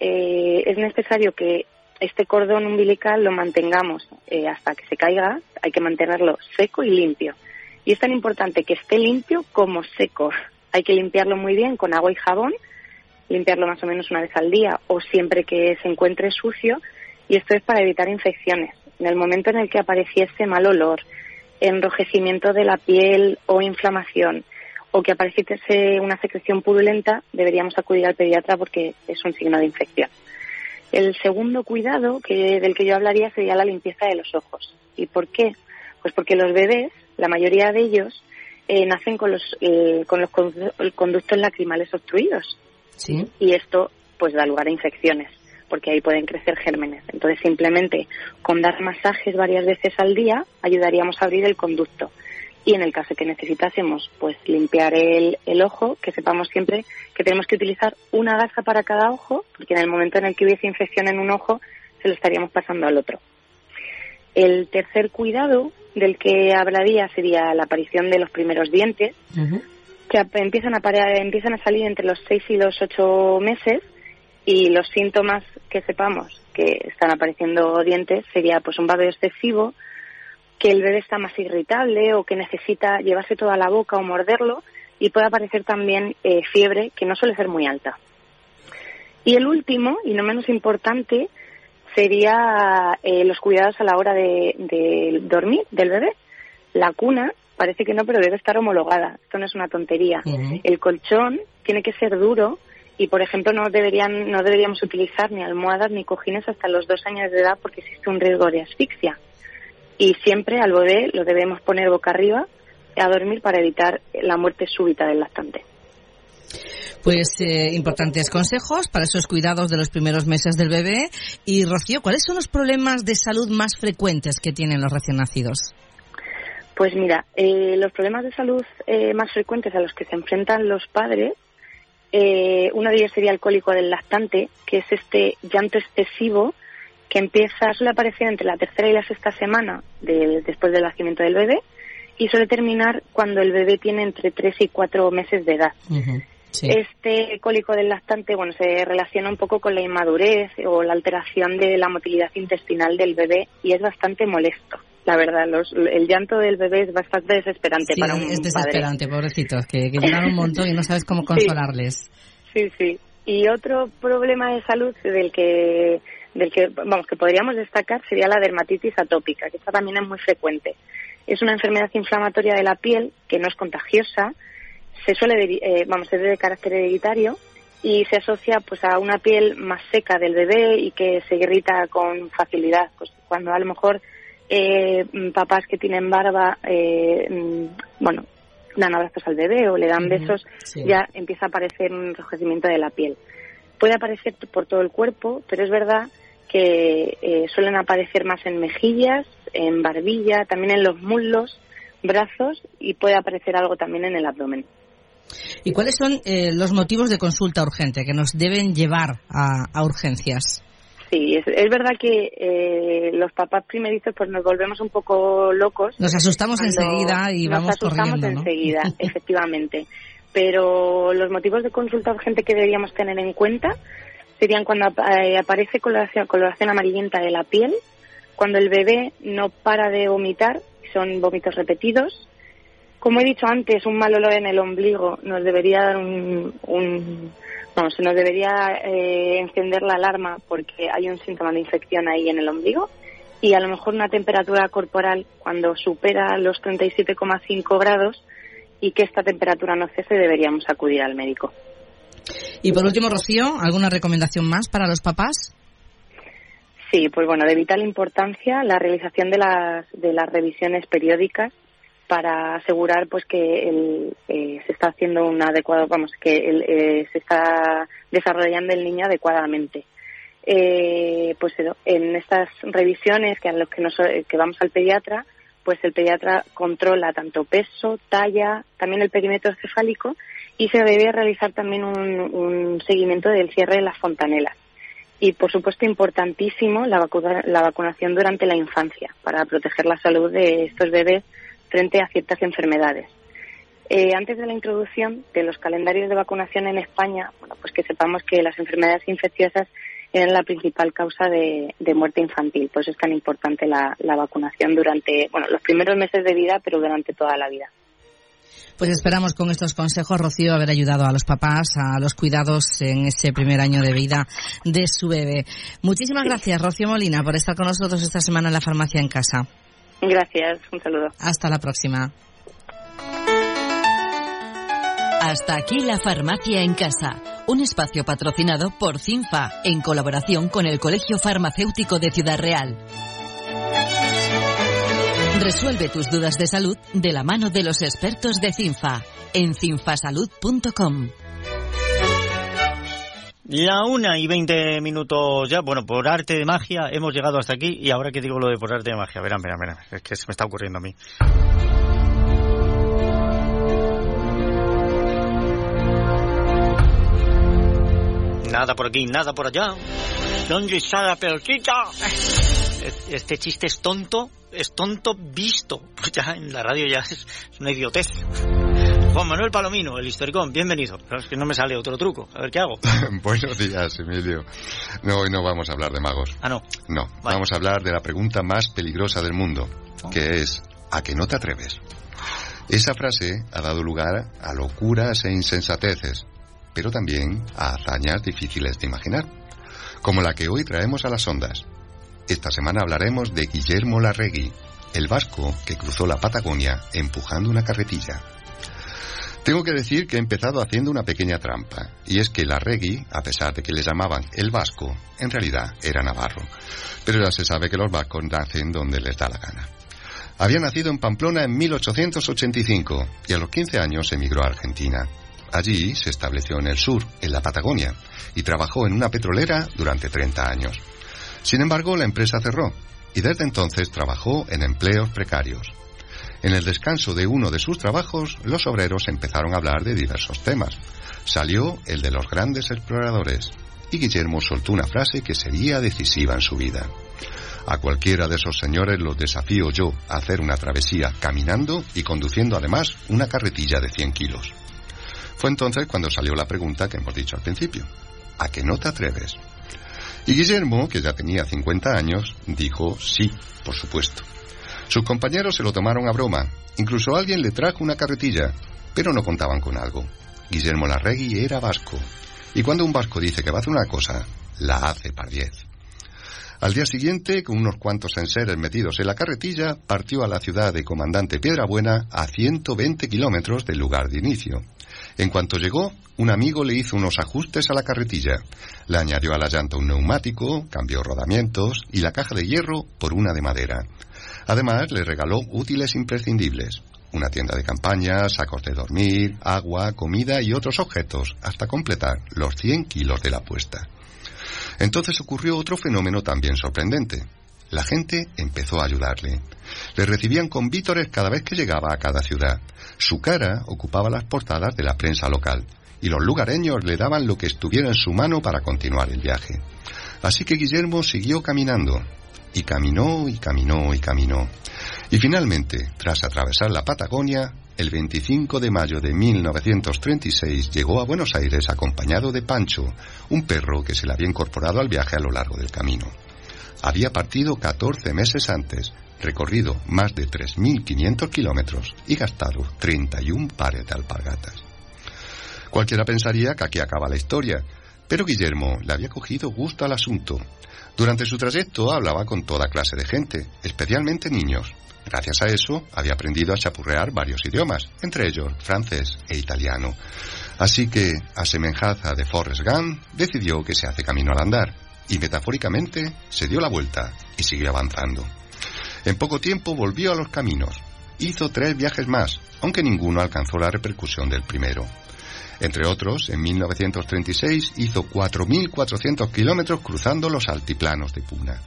Eh, es necesario que este cordón umbilical lo mantengamos eh, hasta que se caiga, hay que mantenerlo seco y limpio. Y es tan importante que esté limpio como seco. Hay que limpiarlo muy bien con agua y jabón, limpiarlo más o menos una vez al día o siempre que se encuentre sucio. Y esto es para evitar infecciones. En el momento en el que apareciese mal olor, enrojecimiento de la piel o inflamación, o que apareciese una secreción purulenta, deberíamos acudir al pediatra porque es un signo de infección. El segundo cuidado que, del que yo hablaría sería la limpieza de los ojos. ¿Y por qué? Pues porque los bebés, la mayoría de ellos, eh, nacen con los, eh, con los conductos lacrimales obstruidos. Sí. Y esto pues da lugar a infecciones, porque ahí pueden crecer gérmenes. Entonces simplemente con dar masajes varias veces al día ayudaríamos a abrir el conducto y en el caso que necesitásemos pues limpiar el, el, ojo, que sepamos siempre que tenemos que utilizar una gasa para cada ojo, porque en el momento en el que hubiese infección en un ojo, se lo estaríamos pasando al otro. El tercer cuidado del que hablaría sería la aparición de los primeros dientes, uh -huh. que empiezan a, empiezan a salir entre los 6 y los 8 meses, y los síntomas que sepamos que están apareciendo dientes sería pues un babeo excesivo, que el bebé está más irritable o que necesita llevarse toda la boca o morderlo y puede aparecer también eh, fiebre que no suele ser muy alta. Y el último, y no menos importante, sería eh, los cuidados a la hora de, de, dormir del bebé. La cuna, parece que no, pero debe estar homologada. Esto no es una tontería. Uh -huh. El colchón tiene que ser duro y, por ejemplo, no, deberían, no deberíamos utilizar ni almohadas ni cojines hasta los dos años de edad porque existe un riesgo de asfixia y siempre al bebé lo debemos poner boca arriba a dormir para evitar la muerte súbita del lactante. Pues eh, importantes consejos para esos cuidados de los primeros meses del bebé. Y Rocío, ¿cuáles son los problemas de salud más frecuentes que tienen los recién nacidos? Pues mira, eh, los problemas de salud eh, más frecuentes a los que se enfrentan los padres, eh, uno de ellos sería el cólico del lactante, que es este llanto excesivo que empieza, suele aparecer entre la tercera y la sexta semana de, después del nacimiento del bebé y suele terminar cuando el bebé tiene entre tres y cuatro meses de edad. Uh -huh. sí. Este cólico del lactante, bueno, se relaciona un poco con la inmadurez o la alteración de la motilidad intestinal del bebé y es bastante molesto. La verdad, los, el llanto del bebé es bastante desesperante sí, para un es desesperante, padre. pobrecitos, que, que lloran un montón y no sabes cómo <laughs> consolarles. Sí, sí. sí. Y otro problema de salud del que del que vamos que podríamos destacar sería la dermatitis atópica, que esta también es muy frecuente. Es una enfermedad inflamatoria de la piel que no es contagiosa, se suele eh, vamos es de carácter hereditario y se asocia pues a una piel más seca del bebé y que se irrita con facilidad. Pues cuando a lo mejor eh, papás que tienen barba, eh, bueno, dan abrazos al bebé o le dan besos, sí. ya empieza a aparecer un enrojecimiento de la piel. Puede aparecer por todo el cuerpo, pero es verdad que eh, suelen aparecer más en mejillas, en barbilla, también en los muslos, brazos y puede aparecer algo también en el abdomen. ¿Y cuáles son eh, los motivos de consulta urgente que nos deben llevar a, a urgencias? Sí, es, es verdad que eh, los papás primerizos pues nos volvemos un poco locos. Nos asustamos enseguida y nos vamos asustamos corriendo, enseguida, ¿no? <laughs> efectivamente. Pero los motivos de consulta urgente que deberíamos tener en cuenta serían cuando eh, aparece coloración, coloración amarillenta de la piel, cuando el bebé no para de vomitar, son vómitos repetidos, Como he dicho antes, un mal olor en el ombligo nos debería dar un, un vamos, se nos debería eh, encender la alarma porque hay un síntoma de infección ahí en el ombligo y a lo mejor una temperatura corporal cuando supera los 37,5 grados y que esta temperatura no cese deberíamos acudir al médico. Y por último, Rocío, ¿alguna recomendación más para los papás? Sí, pues bueno, de vital importancia la realización de las, de las revisiones periódicas para asegurar pues que el, eh, se está haciendo un adecuado, vamos, que el, eh, se está desarrollando el niño adecuadamente. Eh, pues en estas revisiones que a los que, nos, que vamos al pediatra, pues el pediatra controla tanto peso, talla, también el perímetro cefálico y se debe realizar también un, un seguimiento del cierre de las fontanelas. Y, por supuesto, importantísimo la, la vacunación durante la infancia para proteger la salud de estos bebés frente a ciertas enfermedades. Eh, antes de la introducción de los calendarios de vacunación en España, bueno, pues que sepamos que las enfermedades infecciosas eran la principal causa de, muerte infantil. Por eso es tan importante la, la, vacunación durante, bueno, los primeros meses de vida, pero durante toda la vida. Pues esperamos con estos consejos, Rocío, haber ayudado a los papás a los cuidados en ese primer año de vida de su bebé. Muchísimas gracias, Rocío Molina, por estar con nosotros esta semana en la farmacia en casa. Gracias, un saludo. Hasta la próxima. Hasta aquí la farmacia en casa, un espacio patrocinado por CINFA en colaboración con el Colegio Farmacéutico de Ciudad Real. Resuelve tus dudas de salud de la mano de los expertos de CINFA en cinfasalud.com. La una y veinte minutos ya. Bueno, por arte de magia hemos llegado hasta aquí. Y ahora que digo lo de por arte de magia, verán, verán, verán. Es que se me está ocurriendo a mí. Nada por aquí, nada por allá. ¿Dónde está la pelotita? Este chiste es tonto, es tonto visto. Pues <laughs> ya en la radio ya es una idiotez. Juan Manuel Palomino, el historicón, bienvenido. Pero es que no me sale otro truco. A ver qué hago. <laughs> Buenos días, Emilio. No, hoy no vamos a hablar de magos. Ah, no. No, vamos a hablar de la pregunta más peligrosa del mundo, Oh. que es ¿a que no te atreves? Esa frase ha dado lugar a locuras e insensateces, pero también a hazañas difíciles de imaginar, como la que hoy traemos a las ondas. Esta semana hablaremos de Guillermo Larregui, el vasco que cruzó la Patagonia empujando una carretilla. Tengo que decir que he empezado haciendo una pequeña trampa, y es que Larregui, a pesar de que le llamaban el vasco, en realidad era navarro. Pero ya se sabe que los vascos nacen donde les da la gana. Había nacido en Pamplona en 1885 y a los 15 años emigró a Argentina. Allí se estableció en el sur, en la Patagonia, y trabajó en una petrolera durante 30 años. Sin embargo, la empresa cerró y desde entonces trabajó en empleos precarios. En el descanso de uno de sus trabajos, los obreros empezaron a hablar de diversos temas. Salió el de los grandes exploradores y Guillermo soltó una frase que sería decisiva en su vida. A cualquiera de esos señores los desafío yo a hacer una travesía caminando y conduciendo además una carretilla de 100 kilos. Fue entonces cuando salió la pregunta que hemos dicho al principio. ¿A que no te atreves? Y Guillermo, que ya tenía 50 años, dijo sí, por supuesto. Sus compañeros se lo tomaron a broma. Incluso alguien le trajo una carretilla, pero no contaban con algo. Guillermo Larregui era vasco. Y cuando un vasco dice que va a hacer una cosa, la hace par diez. Al día siguiente, con unos cuantos enseres metidos en la carretilla, partió a la ciudad de Comandante Piedrabuena a 120 kilómetros del lugar de inicio. En cuanto llegó, un amigo le hizo unos ajustes a la carretilla. Le añadió a la llanta un neumático, cambió rodamientos y la caja de hierro por una de madera. Además, le regaló útiles imprescindibles. Una tienda de campaña, sacos de dormir, agua, comida y otros objetos, hasta completar los 100 kilos de la apuesta. Entonces ocurrió otro fenómeno también sorprendente. La gente empezó a ayudarle. Le recibían con vítores cada vez que llegaba a cada ciudad. Su cara ocupaba las portadas de la prensa local y los lugareños le daban lo que estuviera en su mano para continuar el viaje. Así que Guillermo siguió caminando, y caminó y caminó y caminó. Y finalmente, tras atravesar la Patagonia, el 25 de mayo de 1936 llegó a Buenos Aires acompañado de Pancho, un perro que se le había incorporado al viaje a lo largo del camino. Había partido 14 meses antes, recorrido más de 3.500 kilómetros y gastado 31 pares de alpargatas. Cualquiera pensaría que aquí acaba la historia, pero Guillermo le había cogido gusto al asunto. Durante su trayecto hablaba con toda clase de gente, especialmente niños. Gracias a eso había aprendido a chapurrear varios idiomas, entre ellos francés e italiano. Así que, a semejanza de Forrest Gump, decidió que se hace camino al andar y metafóricamente se dio la vuelta y siguió avanzando. En poco tiempo volvió a los caminos. Hizo tres viajes más, aunque ninguno alcanzó la repercusión del primero. Entre otros, en 1936 hizo 4.400 kilómetros cruzando los altiplanos de Puna.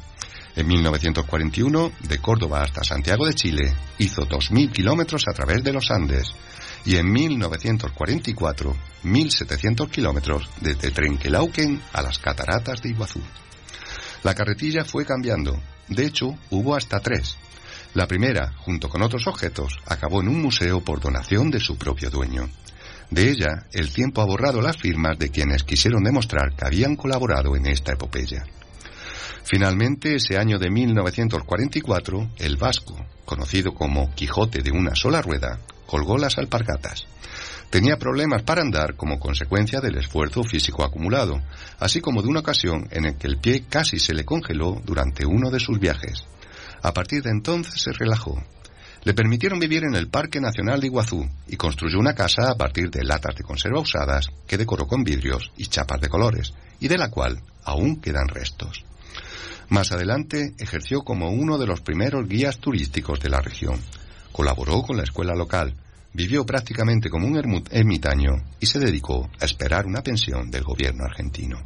En 1941, de Córdoba hasta Santiago de Chile, hizo 2.000 kilómetros a través de los Andes y en 1944 1.700 kilómetros desde Trenquelauquen a las cataratas de Iguazú. La carretilla fue cambiando, de hecho hubo hasta tres. La primera, junto con otros objetos, acabó en un museo por donación de su propio dueño. De ella, el tiempo ha borrado las firmas de quienes quisieron demostrar que habían colaborado en esta epopeya. Finalmente, ese año de 1944, el vasco, conocido como Quijote de una sola rueda, colgó las alpargatas. Tenía problemas para andar como consecuencia del esfuerzo físico acumulado, así como de una ocasión en la que el pie casi se le congeló durante uno de sus viajes. A partir de entonces se relajó. Le permitieron vivir en el Parque Nacional de Iguazú y construyó una casa a partir de latas de conserva usadas que decoró con vidrios y chapas de colores, y de la cual aún quedan restos. Más adelante ejerció como uno de los primeros guías turísticos de la región. Colaboró con la escuela local, vivió prácticamente como un ermitaño y se dedicó a esperar una pensión del gobierno argentino.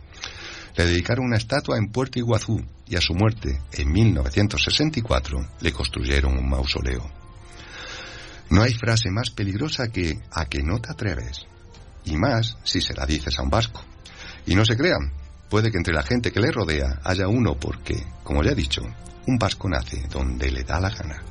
Le dedicaron una estatua en Puerto Iguazú y a su muerte, en 1964, le construyeron un mausoleo. No hay frase más peligrosa que a que no te atreves, y más si se la dices a un vasco. Y no se crean, puede que entre la gente que le rodea haya uno porque, como ya he dicho, un vasco nace donde le da la gana.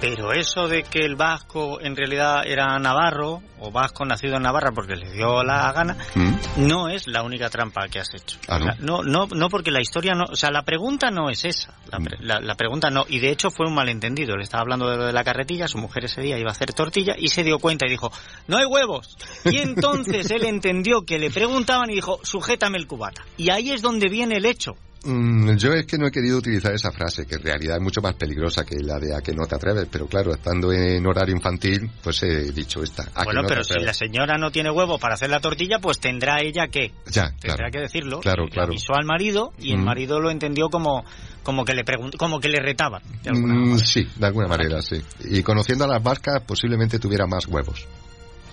Pero eso de que el vasco en realidad era navarro, o vasco nacido en Navarra porque le dio la gana, ¿Mm? no es la única trampa que has hecho. Ah, ¿no? No, no, no, porque la historia no, o sea, la pregunta no es esa. La, pre- la- la pregunta no, y de hecho fue un malentendido. Le estaba hablando de lo de la carretilla, su mujer ese día iba a hacer tortilla y se dio cuenta y dijo, no hay huevos. Y <laughs> entonces él entendió que le preguntaban y dijo, sujétame el cubata. Y ahí es donde viene el hecho. Mm, yo es que no he querido utilizar esa frase, que en realidad es mucho más peligrosa que la de a que no te atreves, pero claro, estando en horario infantil, pues he dicho esta. A que bueno, no pero si la señora no tiene huevo para hacer la tortilla, pues tendrá ella que. Ya, Tendrá claro. que decirlo. Claro, claro. Avisó al marido y el Mm. marido lo entendió como, como que le como que le retaban. de alguna Mm, sí, de alguna manera, sí. Y conociendo a las vascas, posiblemente tuviera más huevos.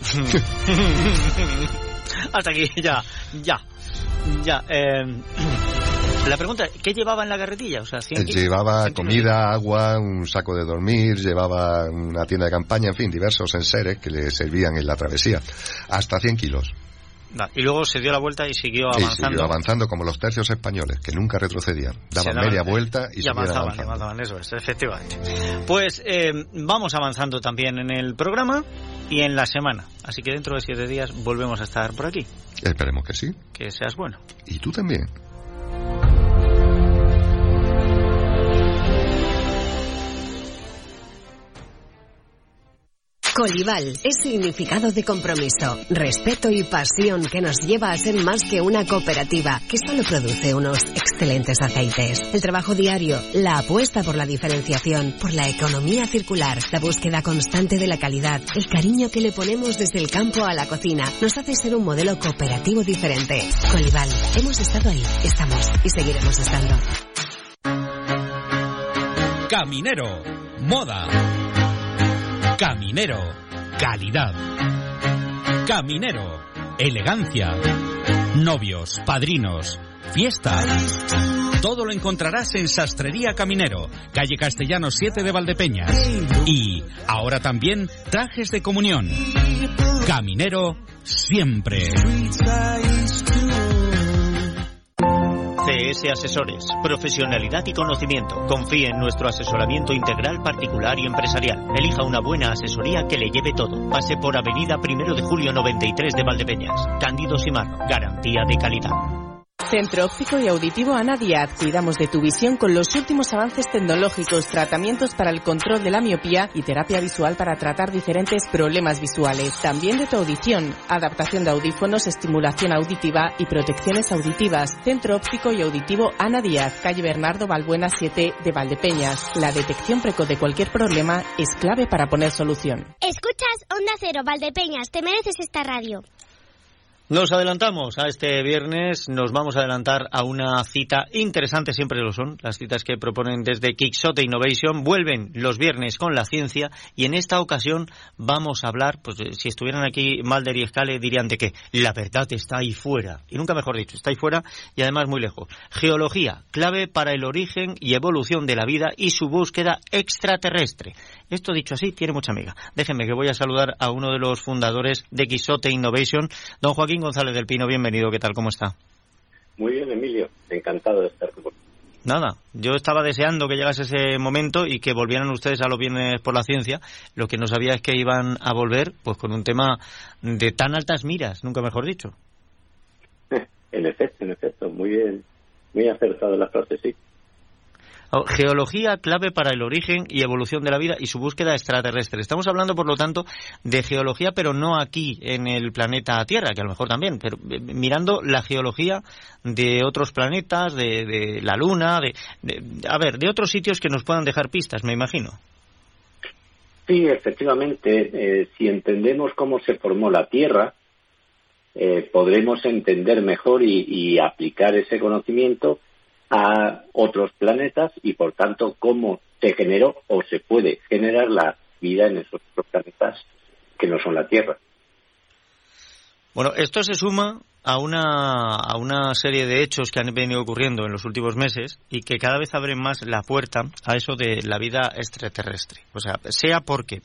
<laughs> Hasta aquí, ya, ya, ya. eh, la pregunta, ¿qué llevaba en la carretilla? O sea, 100 kilos, Llevaba 100 kilos. comida, agua, un saco de dormir, llevaba una tienda de campaña, en fin, diversos enseres que le servían en la travesía. Hasta 100 kilos. Y luego se dio la vuelta y siguió Y avanzando. siguió avanzando como los tercios españoles, que nunca retrocedían. Daban daban- media vuelta y, y avanzaban, avanzando. avanzaban, eso es, efectivamente. Pues eh, vamos avanzando también en el programa y en la semana. Así que dentro de siete días volvemos a estar por aquí. Esperemos que sí. Que seas bueno. Y tú también. Colival es significado de compromiso, respeto y pasión que nos lleva a ser más que una cooperativa que solo produce unos excelentes aceites. El trabajo diario, la apuesta por la diferenciación, por la economía circular, la búsqueda constante de la calidad, el cariño que le ponemos desde el campo a la cocina, nos hace ser un modelo cooperativo diferente. Colival, hemos estado ahí, estamos y seguiremos estando. Caminero, moda. Caminero, calidad. Caminero, elegancia. Novios, padrinos, fiesta. Todo lo encontrarás en Sastrería Caminero, calle Castellano 7 de Valdepeñas. Y ahora también trajes de comunión. Caminero, siempre. CS Asesores, profesionalidad y conocimiento. Confíe en nuestro asesoramiento integral particular y empresarial. Elija una buena asesoría que le lleve todo. Pase por Avenida Primero de Julio 93 de Valdepeñas. Cándido Simarro, garantía de calidad. Centro Óptico y Auditivo Ana Díaz. Cuidamos de tu visión con los últimos avances tecnológicos, tratamientos para el control de la miopía y terapia visual para tratar diferentes problemas visuales. También de tu audición, adaptación de audífonos, estimulación auditiva y protecciones auditivas. Centro Óptico y Auditivo Ana Díaz, calle Bernardo Balbuena 7 de Valdepeñas. La detección precoz de cualquier problema es clave para poner solución. Escuchas Onda Cero, Valdepeñas. Te mereces esta radio. Nos adelantamos a este viernes, nos vamos a adelantar a una cita interesante, siempre lo son, las citas que proponen desde Kickstarter Innovation, vuelven los viernes con la ciencia y en esta ocasión vamos a hablar, pues si estuvieran aquí Malder y Escale dirían de que la verdad está ahí fuera, y nunca mejor dicho, está ahí fuera y además muy lejos. Geología, clave para el origen y evolución de la vida y su búsqueda extraterrestre. Esto dicho así, tiene mucha amiga. Déjenme que voy a saludar a uno de los fundadores de Quisote Innovation, don Joaquín González del Pino. Bienvenido, ¿qué tal? ¿Cómo está? Muy bien, Emilio. Encantado de estar con vosotros. Nada, yo estaba deseando que llegase ese momento y que volvieran ustedes a los viernes por la ciencia. Lo que no sabía es que iban a volver pues con un tema de tan altas miras, nunca mejor dicho. <laughs> En efecto, en efecto, muy bien, muy acertado la frase, sí. Oh, geología clave para el origen y evolución de la vida y su búsqueda extraterrestre. Estamos hablando, por lo tanto, de geología, pero no aquí en el planeta Tierra, que a lo mejor también, pero eh, mirando la geología de otros planetas, de, la Luna, de, a ver, de otros sitios que nos puedan dejar pistas, me imagino. Sí, efectivamente, eh, si entendemos cómo se formó la Tierra, eh, podremos entender mejor y aplicar ese conocimiento a otros planetas y por tanto cómo se generó o se puede generar la vida en esos planetas que no son la Tierra. Bueno, esto se suma a una, a una serie de hechos que han venido ocurriendo en los últimos meses y que cada vez abren más la puerta a eso de la vida extraterrestre. O sea, sea porque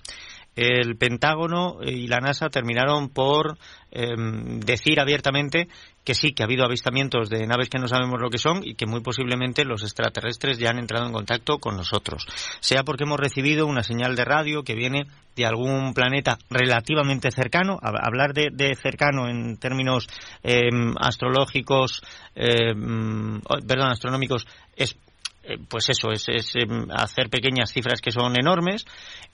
el Pentágono y la NASA terminaron por em, decir abiertamente que sí, que ha habido avistamientos de naves que no sabemos lo que son y que muy posiblemente los extraterrestres ya han entrado en contacto con nosotros. Sea porque hemos recibido una señal de radio que viene de algún planeta relativamente cercano. Hablar de, cercano en términos em, astrológicos, em, perdón, astronómicos es eh, pues eso, es, em, hacer pequeñas cifras que son enormes.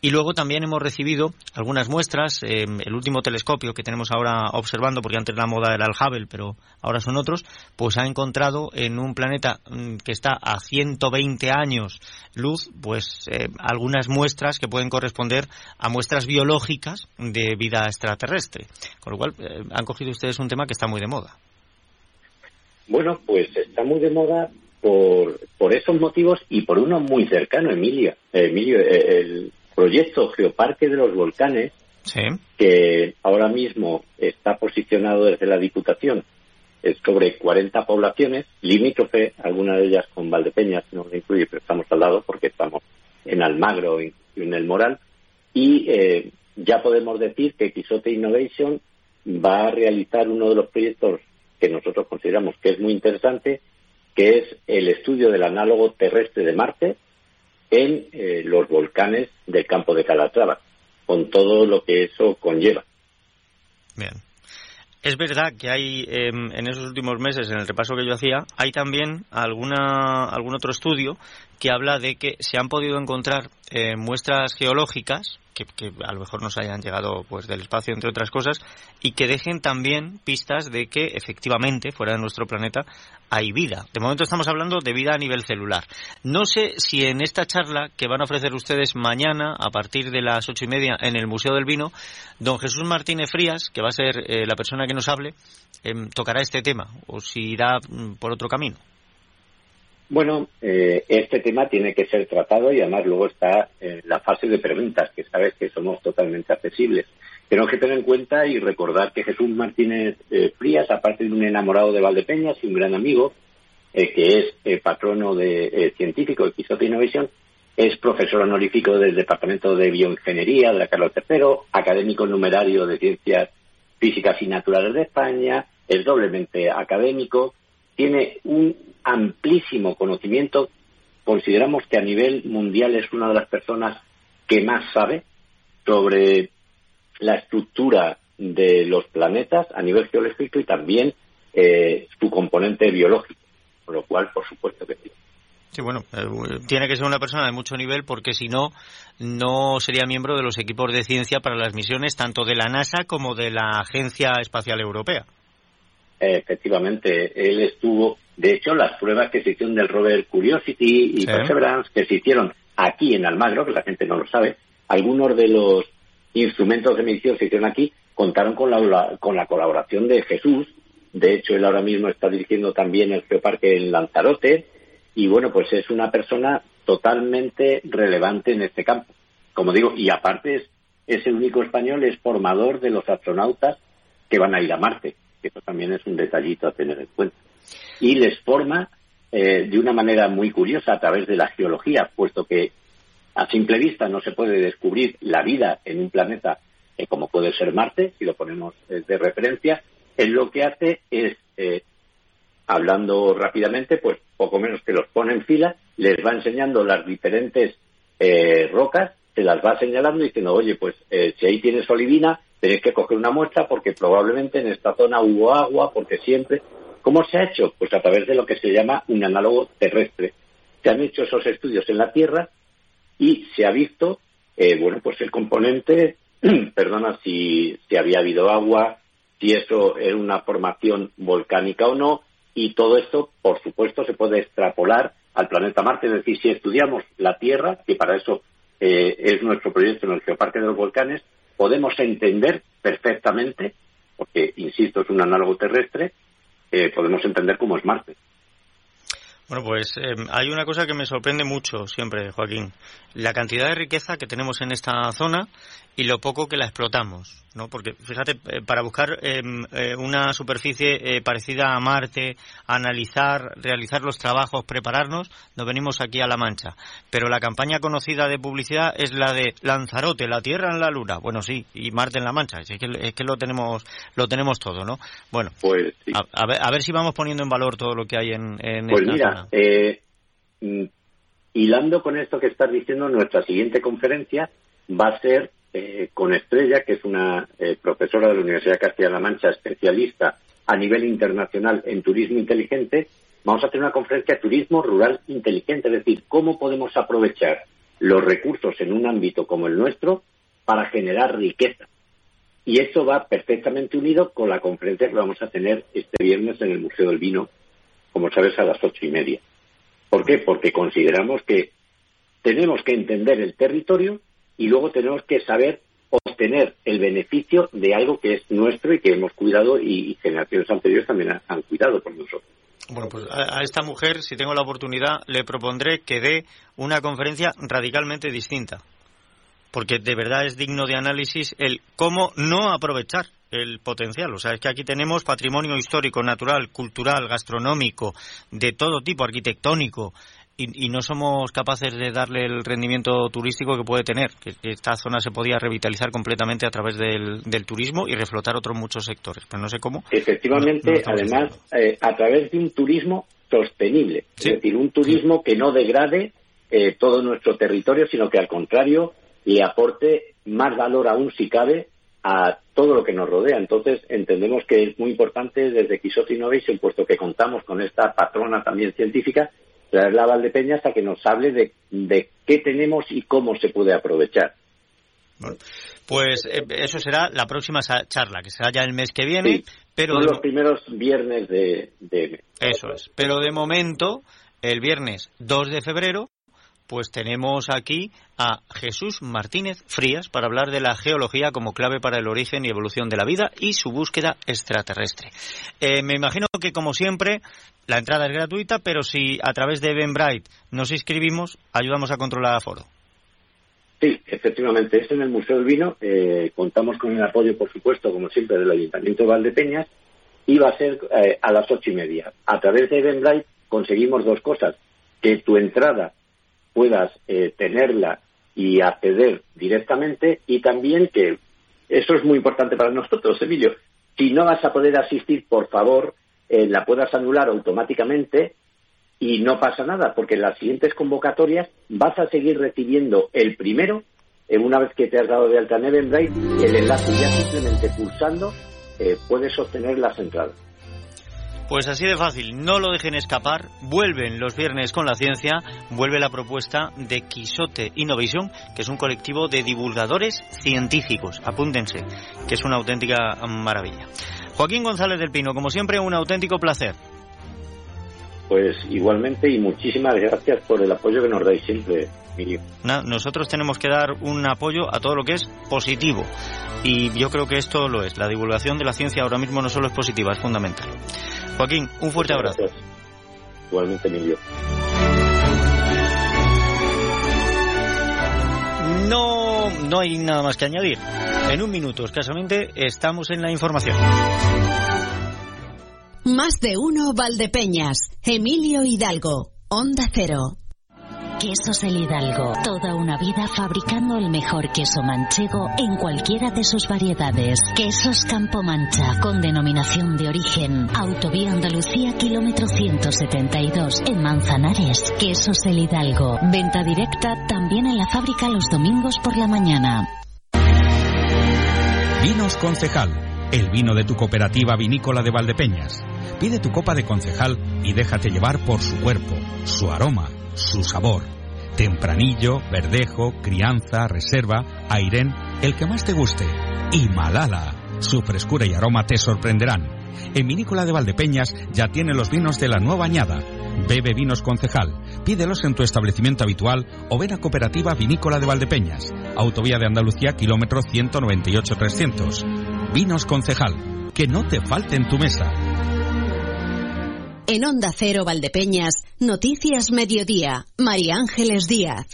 Y luego también hemos recibido algunas muestras. Em, el último telescopio que tenemos ahora observando, porque antes la moda era el Hubble, pero ahora son otros, pues ha encontrado en un planeta mm, que está a 120 años luz, pues eh, algunas muestras que pueden corresponder a muestras biológicas de vida extraterrestre. Con lo cual, eh, han cogido ustedes un tema que está muy de moda. Bueno, pues está muy de moda por, por esos motivos y por uno muy cercano, Emilio. Emilio, el proyecto Geoparque de los Volcanes, que ahora mismo está posicionado desde la Diputación es sobre 40 poblaciones, limítrofe, algunas de ellas con Valdepeñas, no lo incluye, pero estamos al lado porque estamos en Almagro y en el Moral. Y eh, ya podemos decir que Quisote Innovation va a realizar uno de los proyectos que nosotros consideramos que es muy interesante, que es el estudio del análogo terrestre de Marte en eh, los volcanes del campo de Calatrava, con todo lo que eso conlleva. Bien. Es verdad que hay em, en esos últimos meses, en el repaso que yo hacía, hay también alguna, algún otro estudio que habla de que se han podido encontrar eh, muestras geológicas que, a lo mejor nos hayan llegado pues del espacio entre otras cosas y que dejen también pistas de que efectivamente fuera de nuestro planeta hay vida. De momento estamos hablando de vida a nivel celular. No sé si en esta charla que van a ofrecer ustedes mañana a partir de las ocho y media en el Museo del Vino, don Jesús Martínez Frías, que va a ser eh, la persona que nos hable, em, tocará este tema o si irá mm, por otro camino. Bueno, eh, este tema tiene que ser tratado y además luego está en la fase de preguntas, que sabes que somos totalmente accesibles. Tenemos que tener en cuenta y recordar que Jesús Martínez eh, Frías, aparte de un enamorado de Valdepeñas y un gran amigo, eh, que es patrono de científico de Quixote Innovation, es profesor honorífico del Departamento de Bioingeniería de la Carlos III, académico numerario de Ciencias Físicas y Naturales de España, es doblemente académico, tiene un amplísimo conocimiento. Consideramos que a nivel mundial es una de las personas que más sabe sobre la estructura de los planetas a nivel geológico y también eh, su componente biológico, con lo cual, por supuesto que sí. Sí, bueno, eh, tiene que ser una persona de mucho nivel porque si no, no sería miembro de los equipos de ciencia para las misiones tanto de la NASA como de la Agencia Espacial Europea. Efectivamente, él estuvo, de hecho, las pruebas que se hicieron del rover Curiosity y Perseverance que se hicieron aquí en Almagro, que la gente no lo sabe, algunos de los instrumentos de medición se hicieron aquí contaron con la, con la colaboración de Jesús. De hecho, él ahora mismo está dirigiendo también el Geoparque en Lanzarote y bueno, pues es una persona totalmente relevante en este campo. Como digo, y aparte es, es el único español, es formador de los astronautas que van a ir a Marte, que eso también es un detallito a tener en cuenta. Y les forma eh, de una manera muy curiosa a través de la geología, puesto que a simple vista no se puede descubrir la vida en un planeta eh, como puede ser Marte, si lo ponemos eh, de referencia. Él lo que hace es hablando rápidamente, pues poco menos que los pone en fila, les va enseñando las diferentes eh, rocas, se las va señalando y diciendo, oye, pues eh, si ahí tienes olivina, tenéis que coger una muestra porque probablemente en esta zona hubo agua, porque siempre. ¿Cómo se ha hecho? Pues a través de lo que se llama un análogo terrestre. Se han hecho esos estudios en la Tierra y se ha visto, eh, bueno, pues el componente, <clears throat> perdona, si, si había habido agua, si eso era una formación volcánica o no, y todo esto, por supuesto, se puede extrapolar al planeta Marte. Es decir, si estudiamos la Tierra, que para eso eh, es nuestro proyecto en el Geoparque de los Volcanes, podemos entender perfectamente, porque, insisto, es un análogo terrestre, eh, podemos entender cómo es Marte. Bueno, pues eh, hay una cosa que me sorprende mucho siempre, Joaquín. La cantidad de riqueza que tenemos en esta zona y lo poco que la explotamos. ¿no? Porque, fíjate, eh, para buscar em, eh, una superficie eh, parecida a Marte, analizar, realizar los trabajos, prepararnos, nos venimos aquí a La Mancha. Pero la campaña conocida de publicidad es la de Lanzarote, la Tierra en la Luna. Bueno, sí, y Marte en la Mancha. Es que, es que lo tenemos lo tenemos todo, ¿no? Bueno, pues, a, ver, a ver si vamos poniendo en valor todo lo que hay en, en pues mira, mm, hilando con esto que estás diciendo, nuestra siguiente conferencia va a ser eh, con Estrella, que es una eh, profesora de la Universidad de Castilla-La Mancha, especialista a nivel internacional en turismo inteligente, vamos a hacer una conferencia de turismo rural inteligente, es decir, cómo podemos aprovechar los recursos en un ámbito como el nuestro para generar riqueza. Y eso va perfectamente unido con la conferencia que vamos a tener este viernes en el Museo del Vino, como sabes, a las ocho y media. ¿Por qué? Porque consideramos que tenemos que entender el territorio y luego tenemos que saber obtener el beneficio de algo que es nuestro y que hemos cuidado y, generaciones anteriores también han, cuidado por nosotros. Bueno, pues a, esta mujer, si tengo la oportunidad, le propondré que dé una conferencia radicalmente distinta, porque de verdad es digno de análisis el cómo no aprovechar el potencial. O sea, es que aquí tenemos patrimonio histórico, natural, cultural, gastronómico, de todo tipo, arquitectónico, y, no somos capaces de darle el rendimiento turístico que puede tener. Que, esta zona se podía revitalizar completamente a través del, turismo y reflotar otros muchos sectores, pero no sé cómo. Efectivamente, además, eh, a través de un turismo sostenible, es decir, un turismo que no degrade eh, todo nuestro territorio, sino que al contrario le aporte más valor aún, si cabe, a todo lo que nos rodea. Entonces, entendemos que es muy importante desde Quixote Innovation, puesto que contamos con esta patrona también científica, traerla a Valdepeñas a que nos hable de, de qué tenemos y cómo se puede aprovechar. pues eh, eso será la próxima charla, que será ya el mes que viene. pero Son los primeros viernes de, de... Eso es. Pero de momento, el viernes 2 de febrero, pues tenemos aquí a Jesús Martínez Frías para hablar de la geología como clave para el origen y evolución de la vida y su búsqueda extraterrestre. Eh, me imagino que, como siempre, la entrada es gratuita, pero si a través de Eventbrite nos inscribimos, ayudamos a controlar aforo. Sí, efectivamente, es en el Museo del Vino. Eh, contamos con el apoyo, por supuesto, como siempre, del Ayuntamiento de Valdepeñas y va a ser eh, a las ocho y media. A través de Eventbrite conseguimos dos cosas: que tu entrada puedas eh, tenerla y acceder directamente y también que eso es muy importante para nosotros, Emilio. Si no vas a poder asistir, por favor, eh, la puedas anular automáticamente y no pasa nada, porque en las siguientes convocatorias vas a seguir recibiendo el primero, eh, una vez que te has dado de alta en Eventbrite, el enlace ya simplemente pulsando puedes obtener las entradas. Pues así de fácil, no lo dejen escapar. Vuelven los viernes con la ciencia, vuelve la propuesta de Quisote Innovation, que es un colectivo de divulgadores científicos. Apúntense, que es una auténtica maravilla. Joaquín González del Pino, como siempre, un auténtico placer. Pues igualmente y muchísimas gracias por el apoyo que nos dais siempre, Emilio. nosotros tenemos que dar un apoyo a todo lo que es positivo. Y yo creo que esto lo es. La divulgación de la ciencia ahora mismo no solo es positiva, es fundamental. Joaquín, un fuerte abrazo. Igualmente, Emilio. No, no hay nada más que añadir. En un minuto, escasamente, estamos en la información. Más de uno Valdepeñas. Emilio Hidalgo. Onda Cero. Quesos El Hidalgo. Toda una vida fabricando el mejor queso manchego en cualquiera de sus variedades. Quesos Campo Mancha, con denominación de origen. Autovía Andalucía, kilómetro 172, en Manzanares. Quesos El Hidalgo. Venta directa también en la fábrica los domingos por la mañana. Vinos Concejal. El vino de tu cooperativa vinícola de Valdepeñas. Pide tu copa de concejal y déjate llevar por su cuerpo, su aroma su sabor. Tempranillo, verdejo, crianza, reserva, airén, el que más te guste. Y Malala. Su frescura y aroma te sorprenderán. En Vinícola de Valdepeñas ya tiene los vinos de la nueva añada. Bebe vinos concejal. Pídelos en tu establecimiento habitual o ven a Cooperativa Vinícola de Valdepeñas. Autovía de Andalucía, kilómetro 198-300. Vinos concejal. Que no te falte en tu mesa. En Onda Cero Valdepeñas, Noticias Mediodía, María Ángeles Díaz.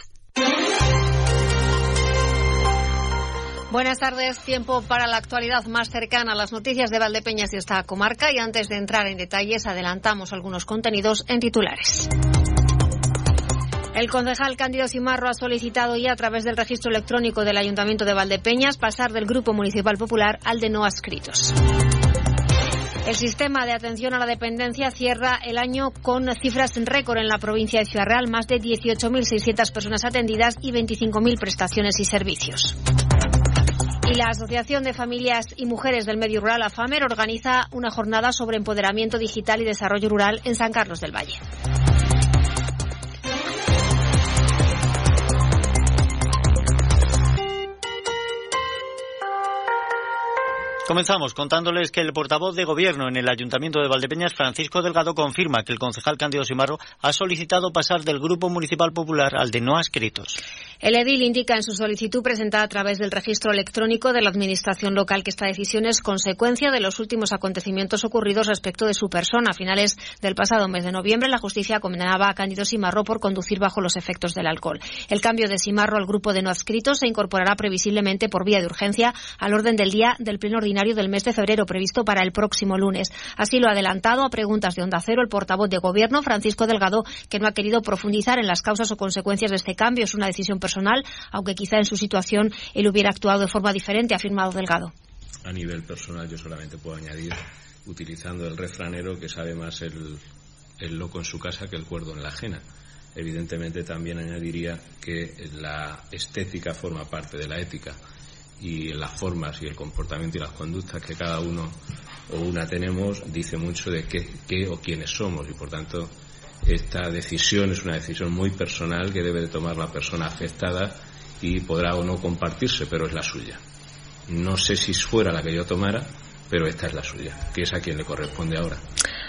Buenas tardes, tiempo para la actualidad más cercana a las noticias de Valdepeñas y esta comarca y antes de entrar en detalles adelantamos algunos contenidos en titulares. El concejal Cándido Cimarro ha solicitado ya a través del registro electrónico del Ayuntamiento de Valdepeñas pasar del Grupo Municipal Popular al de no adscritos. El sistema de atención a la dependencia cierra el año con cifras récord en la provincia de Ciudad Real, más de 18.600 personas atendidas y 25.000 prestaciones y servicios. Y la Asociación de Familias y Mujeres del Medio Rural, AFAMER, organiza una jornada sobre empoderamiento digital y desarrollo rural en San Carlos del Valle. Comenzamos contándoles que el portavoz de gobierno en el Ayuntamiento de Valdepeñas, Francisco Delgado, confirma que el concejal Cándido Simarro ha solicitado pasar del Grupo Municipal Popular al de no adscritos. El edil indica en su solicitud presentada a través del registro electrónico de la Administración local que esta decisión es consecuencia de los últimos acontecimientos ocurridos respecto de su persona. A finales del pasado mes de noviembre, la justicia condenaba a Cándido Simarro por conducir bajo los efectos del alcohol. El cambio de Simarro al grupo de no adscritos se incorporará previsiblemente por vía de urgencia al orden del día del pleno ordinario del mes de febrero previsto para el próximo lunes. Así lo ha adelantado a preguntas de Onda Cero el portavoz de Gobierno, Francisco Delgado, que no ha querido profundizar en las causas o consecuencias de este cambio. Es una decisión aunque quizá en su situación él hubiera actuado de forma diferente, ha afirmado Delgado. A nivel personal yo solamente puedo añadir, utilizando el refranero, que sabe más el, el loco en su casa que el cuerdo en la ajena. Evidentemente también añadiría que la estética forma parte de la ética y las formas y el comportamiento y las conductas que cada uno o una tenemos dice mucho de qué, qué o quiénes somos y por tanto esta decisión es una decisión muy personal que debe de tomar la persona afectada y podrá o no compartirse, pero es la suya. No sé si fuera la que yo tomara, pero esta es la suya, que es a quien le corresponde ahora.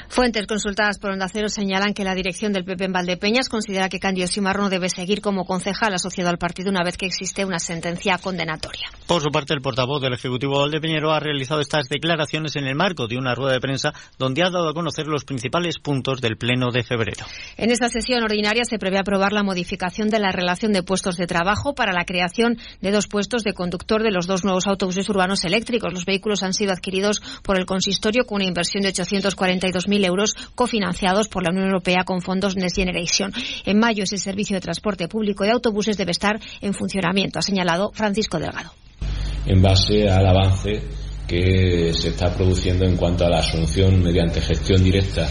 Fuentes consultadas por Onda Cero señalan que la dirección del PP en Valdepeñas considera que Candio Simarro no debe seguir como concejal asociado al partido una vez que existe una sentencia condenatoria. Por su parte, el portavoz del Ejecutivo Valdepeñero ha realizado estas declaraciones en el marco de una rueda de prensa donde ha dado a conocer los principales puntos del Pleno de febrero. En esta sesión ordinaria se prevé aprobar la modificación de la relación de puestos de trabajo para la creación de dos puestos de conductor de los dos nuevos autobuses urbanos eléctricos. Los vehículos han sido adquiridos por el consistorio con una inversión de 842.000 euros cofinanciados por la Unión Europea con fondos Next Generation. En mayo ese servicio de transporte público de autobuses debe estar en funcionamiento, ha señalado Francisco Delgado. En base al avance que se está produciendo en cuanto a la asunción mediante gestión directa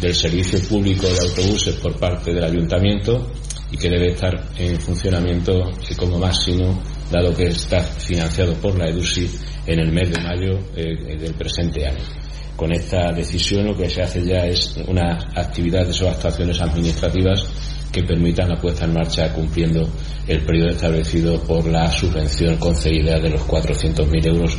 del servicio público de autobuses por parte del ayuntamiento y que debe estar en funcionamiento como máximo dado que está financiado por la EDUSI en el mes de mayo eh, del presente año. Con esta decisión lo que se hace ya es una actividad o actuaciones administrativas que permitan la puesta en marcha cumpliendo el periodo establecido por la subvención concedida de los 400.000 euros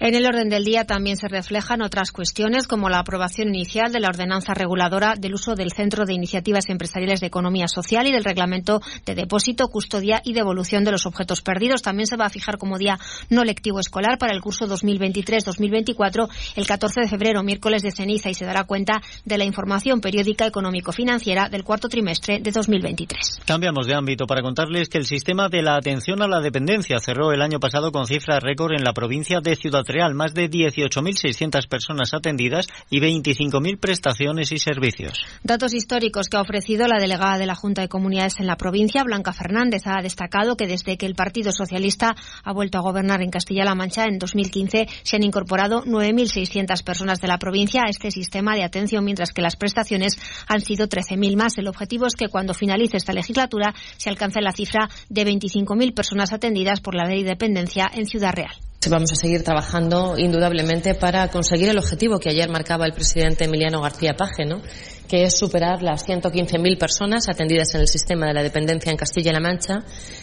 en el orden del día también se reflejan otras cuestiones como la aprobación inicial de la ordenanza reguladora del uso del Centro de Iniciativas Empresariales de Economía Social y del reglamento de depósito, custodia y devolución de los objetos perdidos. También se va a fijar como día no lectivo escolar para el curso 2023-2024 el 14 de febrero, miércoles de ceniza, y se dará cuenta de la información periódica económico-financiera del cuarto trimestre de 2023. Cambiamos de ámbito para contarles que el sistema de la atención a la dependencia cerró el año pasado con cifras récord en la provincia de Ciudad Real, más de 18.600 personas atendidas y 25.000 prestaciones y servicios. Datos históricos que ha ofrecido la delegada de la Junta de Comunidades en la provincia, Blanca Fernández, ha destacado que desde que el Partido Socialista ha vuelto a gobernar en Castilla-La Mancha en 2015 se han incorporado 9.600 personas de la provincia a este sistema de atención, mientras que las prestaciones han sido 13.000 más. El objetivo es que cuando finalice esta legislatura se alcance la cifra de 25.000 personas atendidas por la ley de dependencia en Ciudad Real. Vamos a seguir trabajando indudablemente para conseguir el objetivo que ayer marcaba el presidente Emiliano García Paje, ¿no? que es superar las 115.000 personas atendidas en el sistema de la dependencia en Castilla-La Mancha.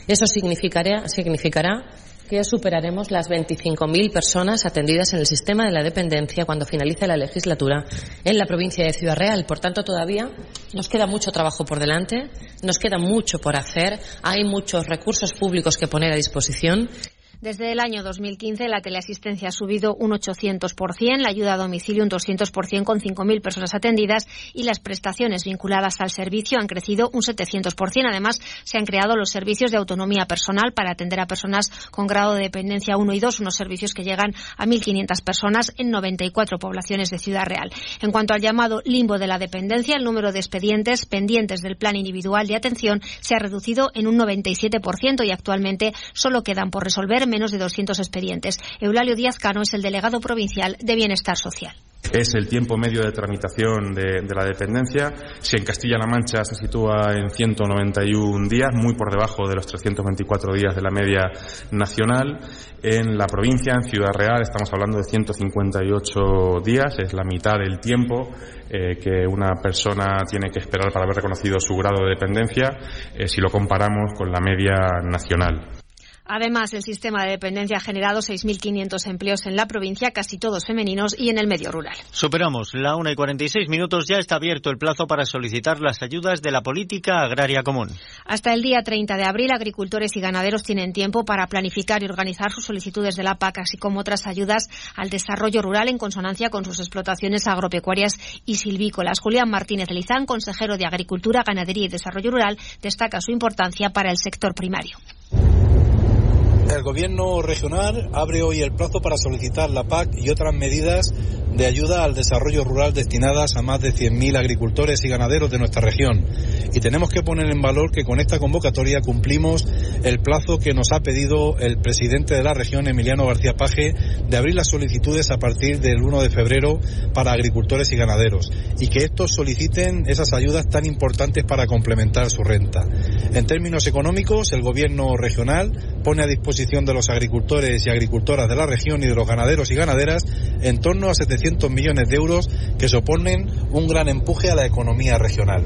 Eso significará, significará que superaremos las 25.000 personas atendidas en el sistema de la dependencia cuando finalice la legislatura en la provincia de Ciudad Real. Por tanto, todavía nos queda mucho trabajo por delante, nos queda mucho por hacer, hay muchos recursos públicos que poner a disposición. Desde el año 2015 la teleasistencia ha subido un 800%, la ayuda a domicilio un 200% con 5.000 personas atendidas y las prestaciones vinculadas al servicio han crecido un 700%. Además, se han creado los servicios de autonomía personal para atender a personas con grado de dependencia 1 y 2, unos servicios que llegan a 1.500 personas en 94 poblaciones de Ciudad Real. En cuanto al llamado limbo de la dependencia, el número de expedientes pendientes del plan individual de atención se ha reducido en un 97% y actualmente solo quedan por resolver menos de 200 expedientes. Eulalio Díaz Cano es el delegado provincial de Bienestar Social es el tiempo medio de tramitación de, la dependencia. Si en Castilla-La Mancha se sitúa en 191 días, muy por debajo de los 324 días de la media nacional. En la provincia, en Ciudad Real, estamos hablando de 158 días, es la mitad del tiempo eh, que una persona tiene que esperar para haber reconocido su grado de dependencia eh, si lo comparamos con la media nacional. Además, el sistema de dependencia ha generado 6.500 empleos en la provincia, casi todos femeninos y en el medio rural. Superamos la 1 y 46 minutos. Ya está abierto el plazo para solicitar las ayudas de la política agraria común. Hasta el día 30 de abril, agricultores y ganaderos tienen tiempo para planificar y organizar sus solicitudes de la PAC, así como otras ayudas al desarrollo rural en consonancia con sus explotaciones agropecuarias y silvícolas. Julián Martínez Lizán, consejero de Agricultura, Ganadería y Desarrollo Rural, destaca su importancia para el sector primario. El gobierno regional abre hoy el plazo para solicitar la PAC y otras medidas de ayuda al desarrollo rural destinadas a más de 100.000 agricultores y ganaderos de nuestra región. Y tenemos que poner en valor que con esta convocatoria cumplimos el plazo que nos ha pedido el presidente de la región, Emiliano García Paje, de abrir las solicitudes a partir del 1 de febrero para agricultores y ganaderos y que estos soliciten esas ayudas tan importantes para complementar su renta. En términos económicos, el gobierno regional pone a disposición de los agricultores y agricultoras de la región y de los ganaderos y ganaderas en torno a 700 millones de euros que suponen un gran empuje a la economía regional.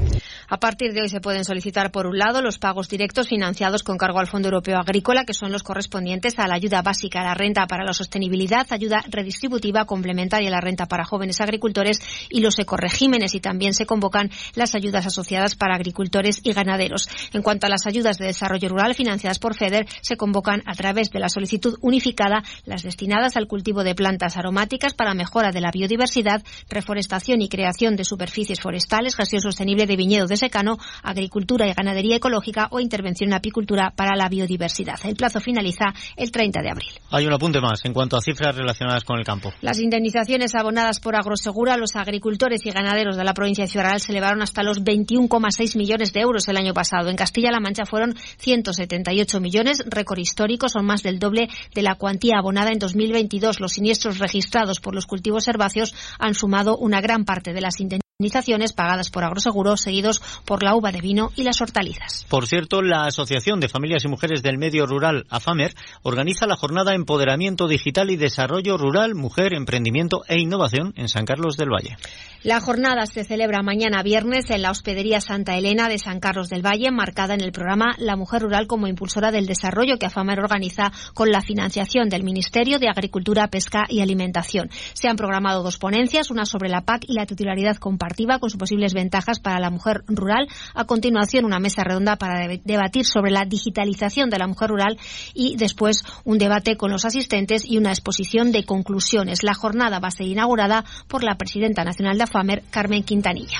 A partir de hoy se pueden solicitar, por un lado, los pagos directos financiados con cargo al Fondo Europeo Agrícola, que son los correspondientes a la ayuda básica a la renta para la sostenibilidad, ayuda redistributiva complementaria a la renta para jóvenes agricultores y los ecoregímenes. Y también se convocan las ayudas asociadas para agricultores y ganaderos. En cuanto a las ayudas de desarrollo rural financiadas por FEDER, se convocan a través de la solicitud unificada las destinadas al cultivo de plantas aromáticas para mejora de la biodiversidad, reforestación y creación de superficies forestales, gestión sostenible de viñedos de secano, agricultura y ganadería ecológica o intervención en apicultura para la biodiversidad. El plazo finaliza el 30 de abril. Hay un apunte más en cuanto a cifras relacionadas con el campo. Las indemnizaciones abonadas por Agrosegura a los agricultores y ganaderos de la provincia de Ciudad se elevaron hasta los 21,6 millones de euros el año pasado. En Castilla-La Mancha fueron 178 millones, récord histórico, son más del doble de la cuantía abonada en 2022. Los siniestros registrados por los cultivos herbáceos han sumado una gran parte de las indemnizaciones indemnizaciones pagadas por agroseguros, seguidos por la uva de vino y las hortalizas. Por cierto, la Asociación de Familias y Mujeres del Medio Rural, AFAMER, organiza la jornada Empoderamiento Digital y Desarrollo Rural, Mujer, Emprendimiento e Innovación en San Carlos del Valle. La jornada se celebra mañana viernes en la Hospedería Santa Elena de San Carlos del Valle, marcada en el programa La Mujer Rural como impulsora del desarrollo que AFAMER organiza con la financiación del Ministerio de Agricultura, Pesca y Alimentación. Se han programado dos ponencias, una sobre la PAC y la titularidad compartida con sus posibles ventajas para la mujer rural. A continuación, una mesa redonda para debatir sobre la digitalización de la mujer rural y después un debate con los asistentes y una exposición de conclusiones. La jornada va a ser inaugurada por la presidenta nacional de Famer, Carmen Quintanilla.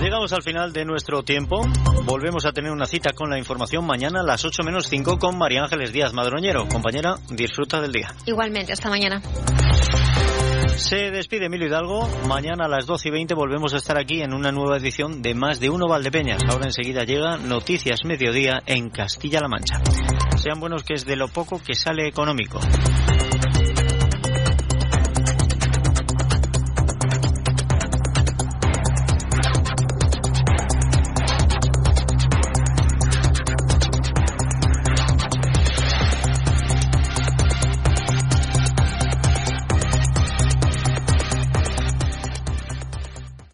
Llegamos al final de nuestro tiempo. Volvemos a tener una cita con la información mañana a las 8 menos 5 con María Ángeles Díaz Madroñero. Compañera, disfruta del día. Igualmente, hasta mañana. Se despide Emilio Hidalgo. Mañana a las 12 y 20 volvemos a estar aquí en una nueva edición de Más de Uno Valdepeñas. Ahora enseguida llega Noticias Mediodía en Castilla-La Mancha. Sean buenos que es de lo poco que sale económico.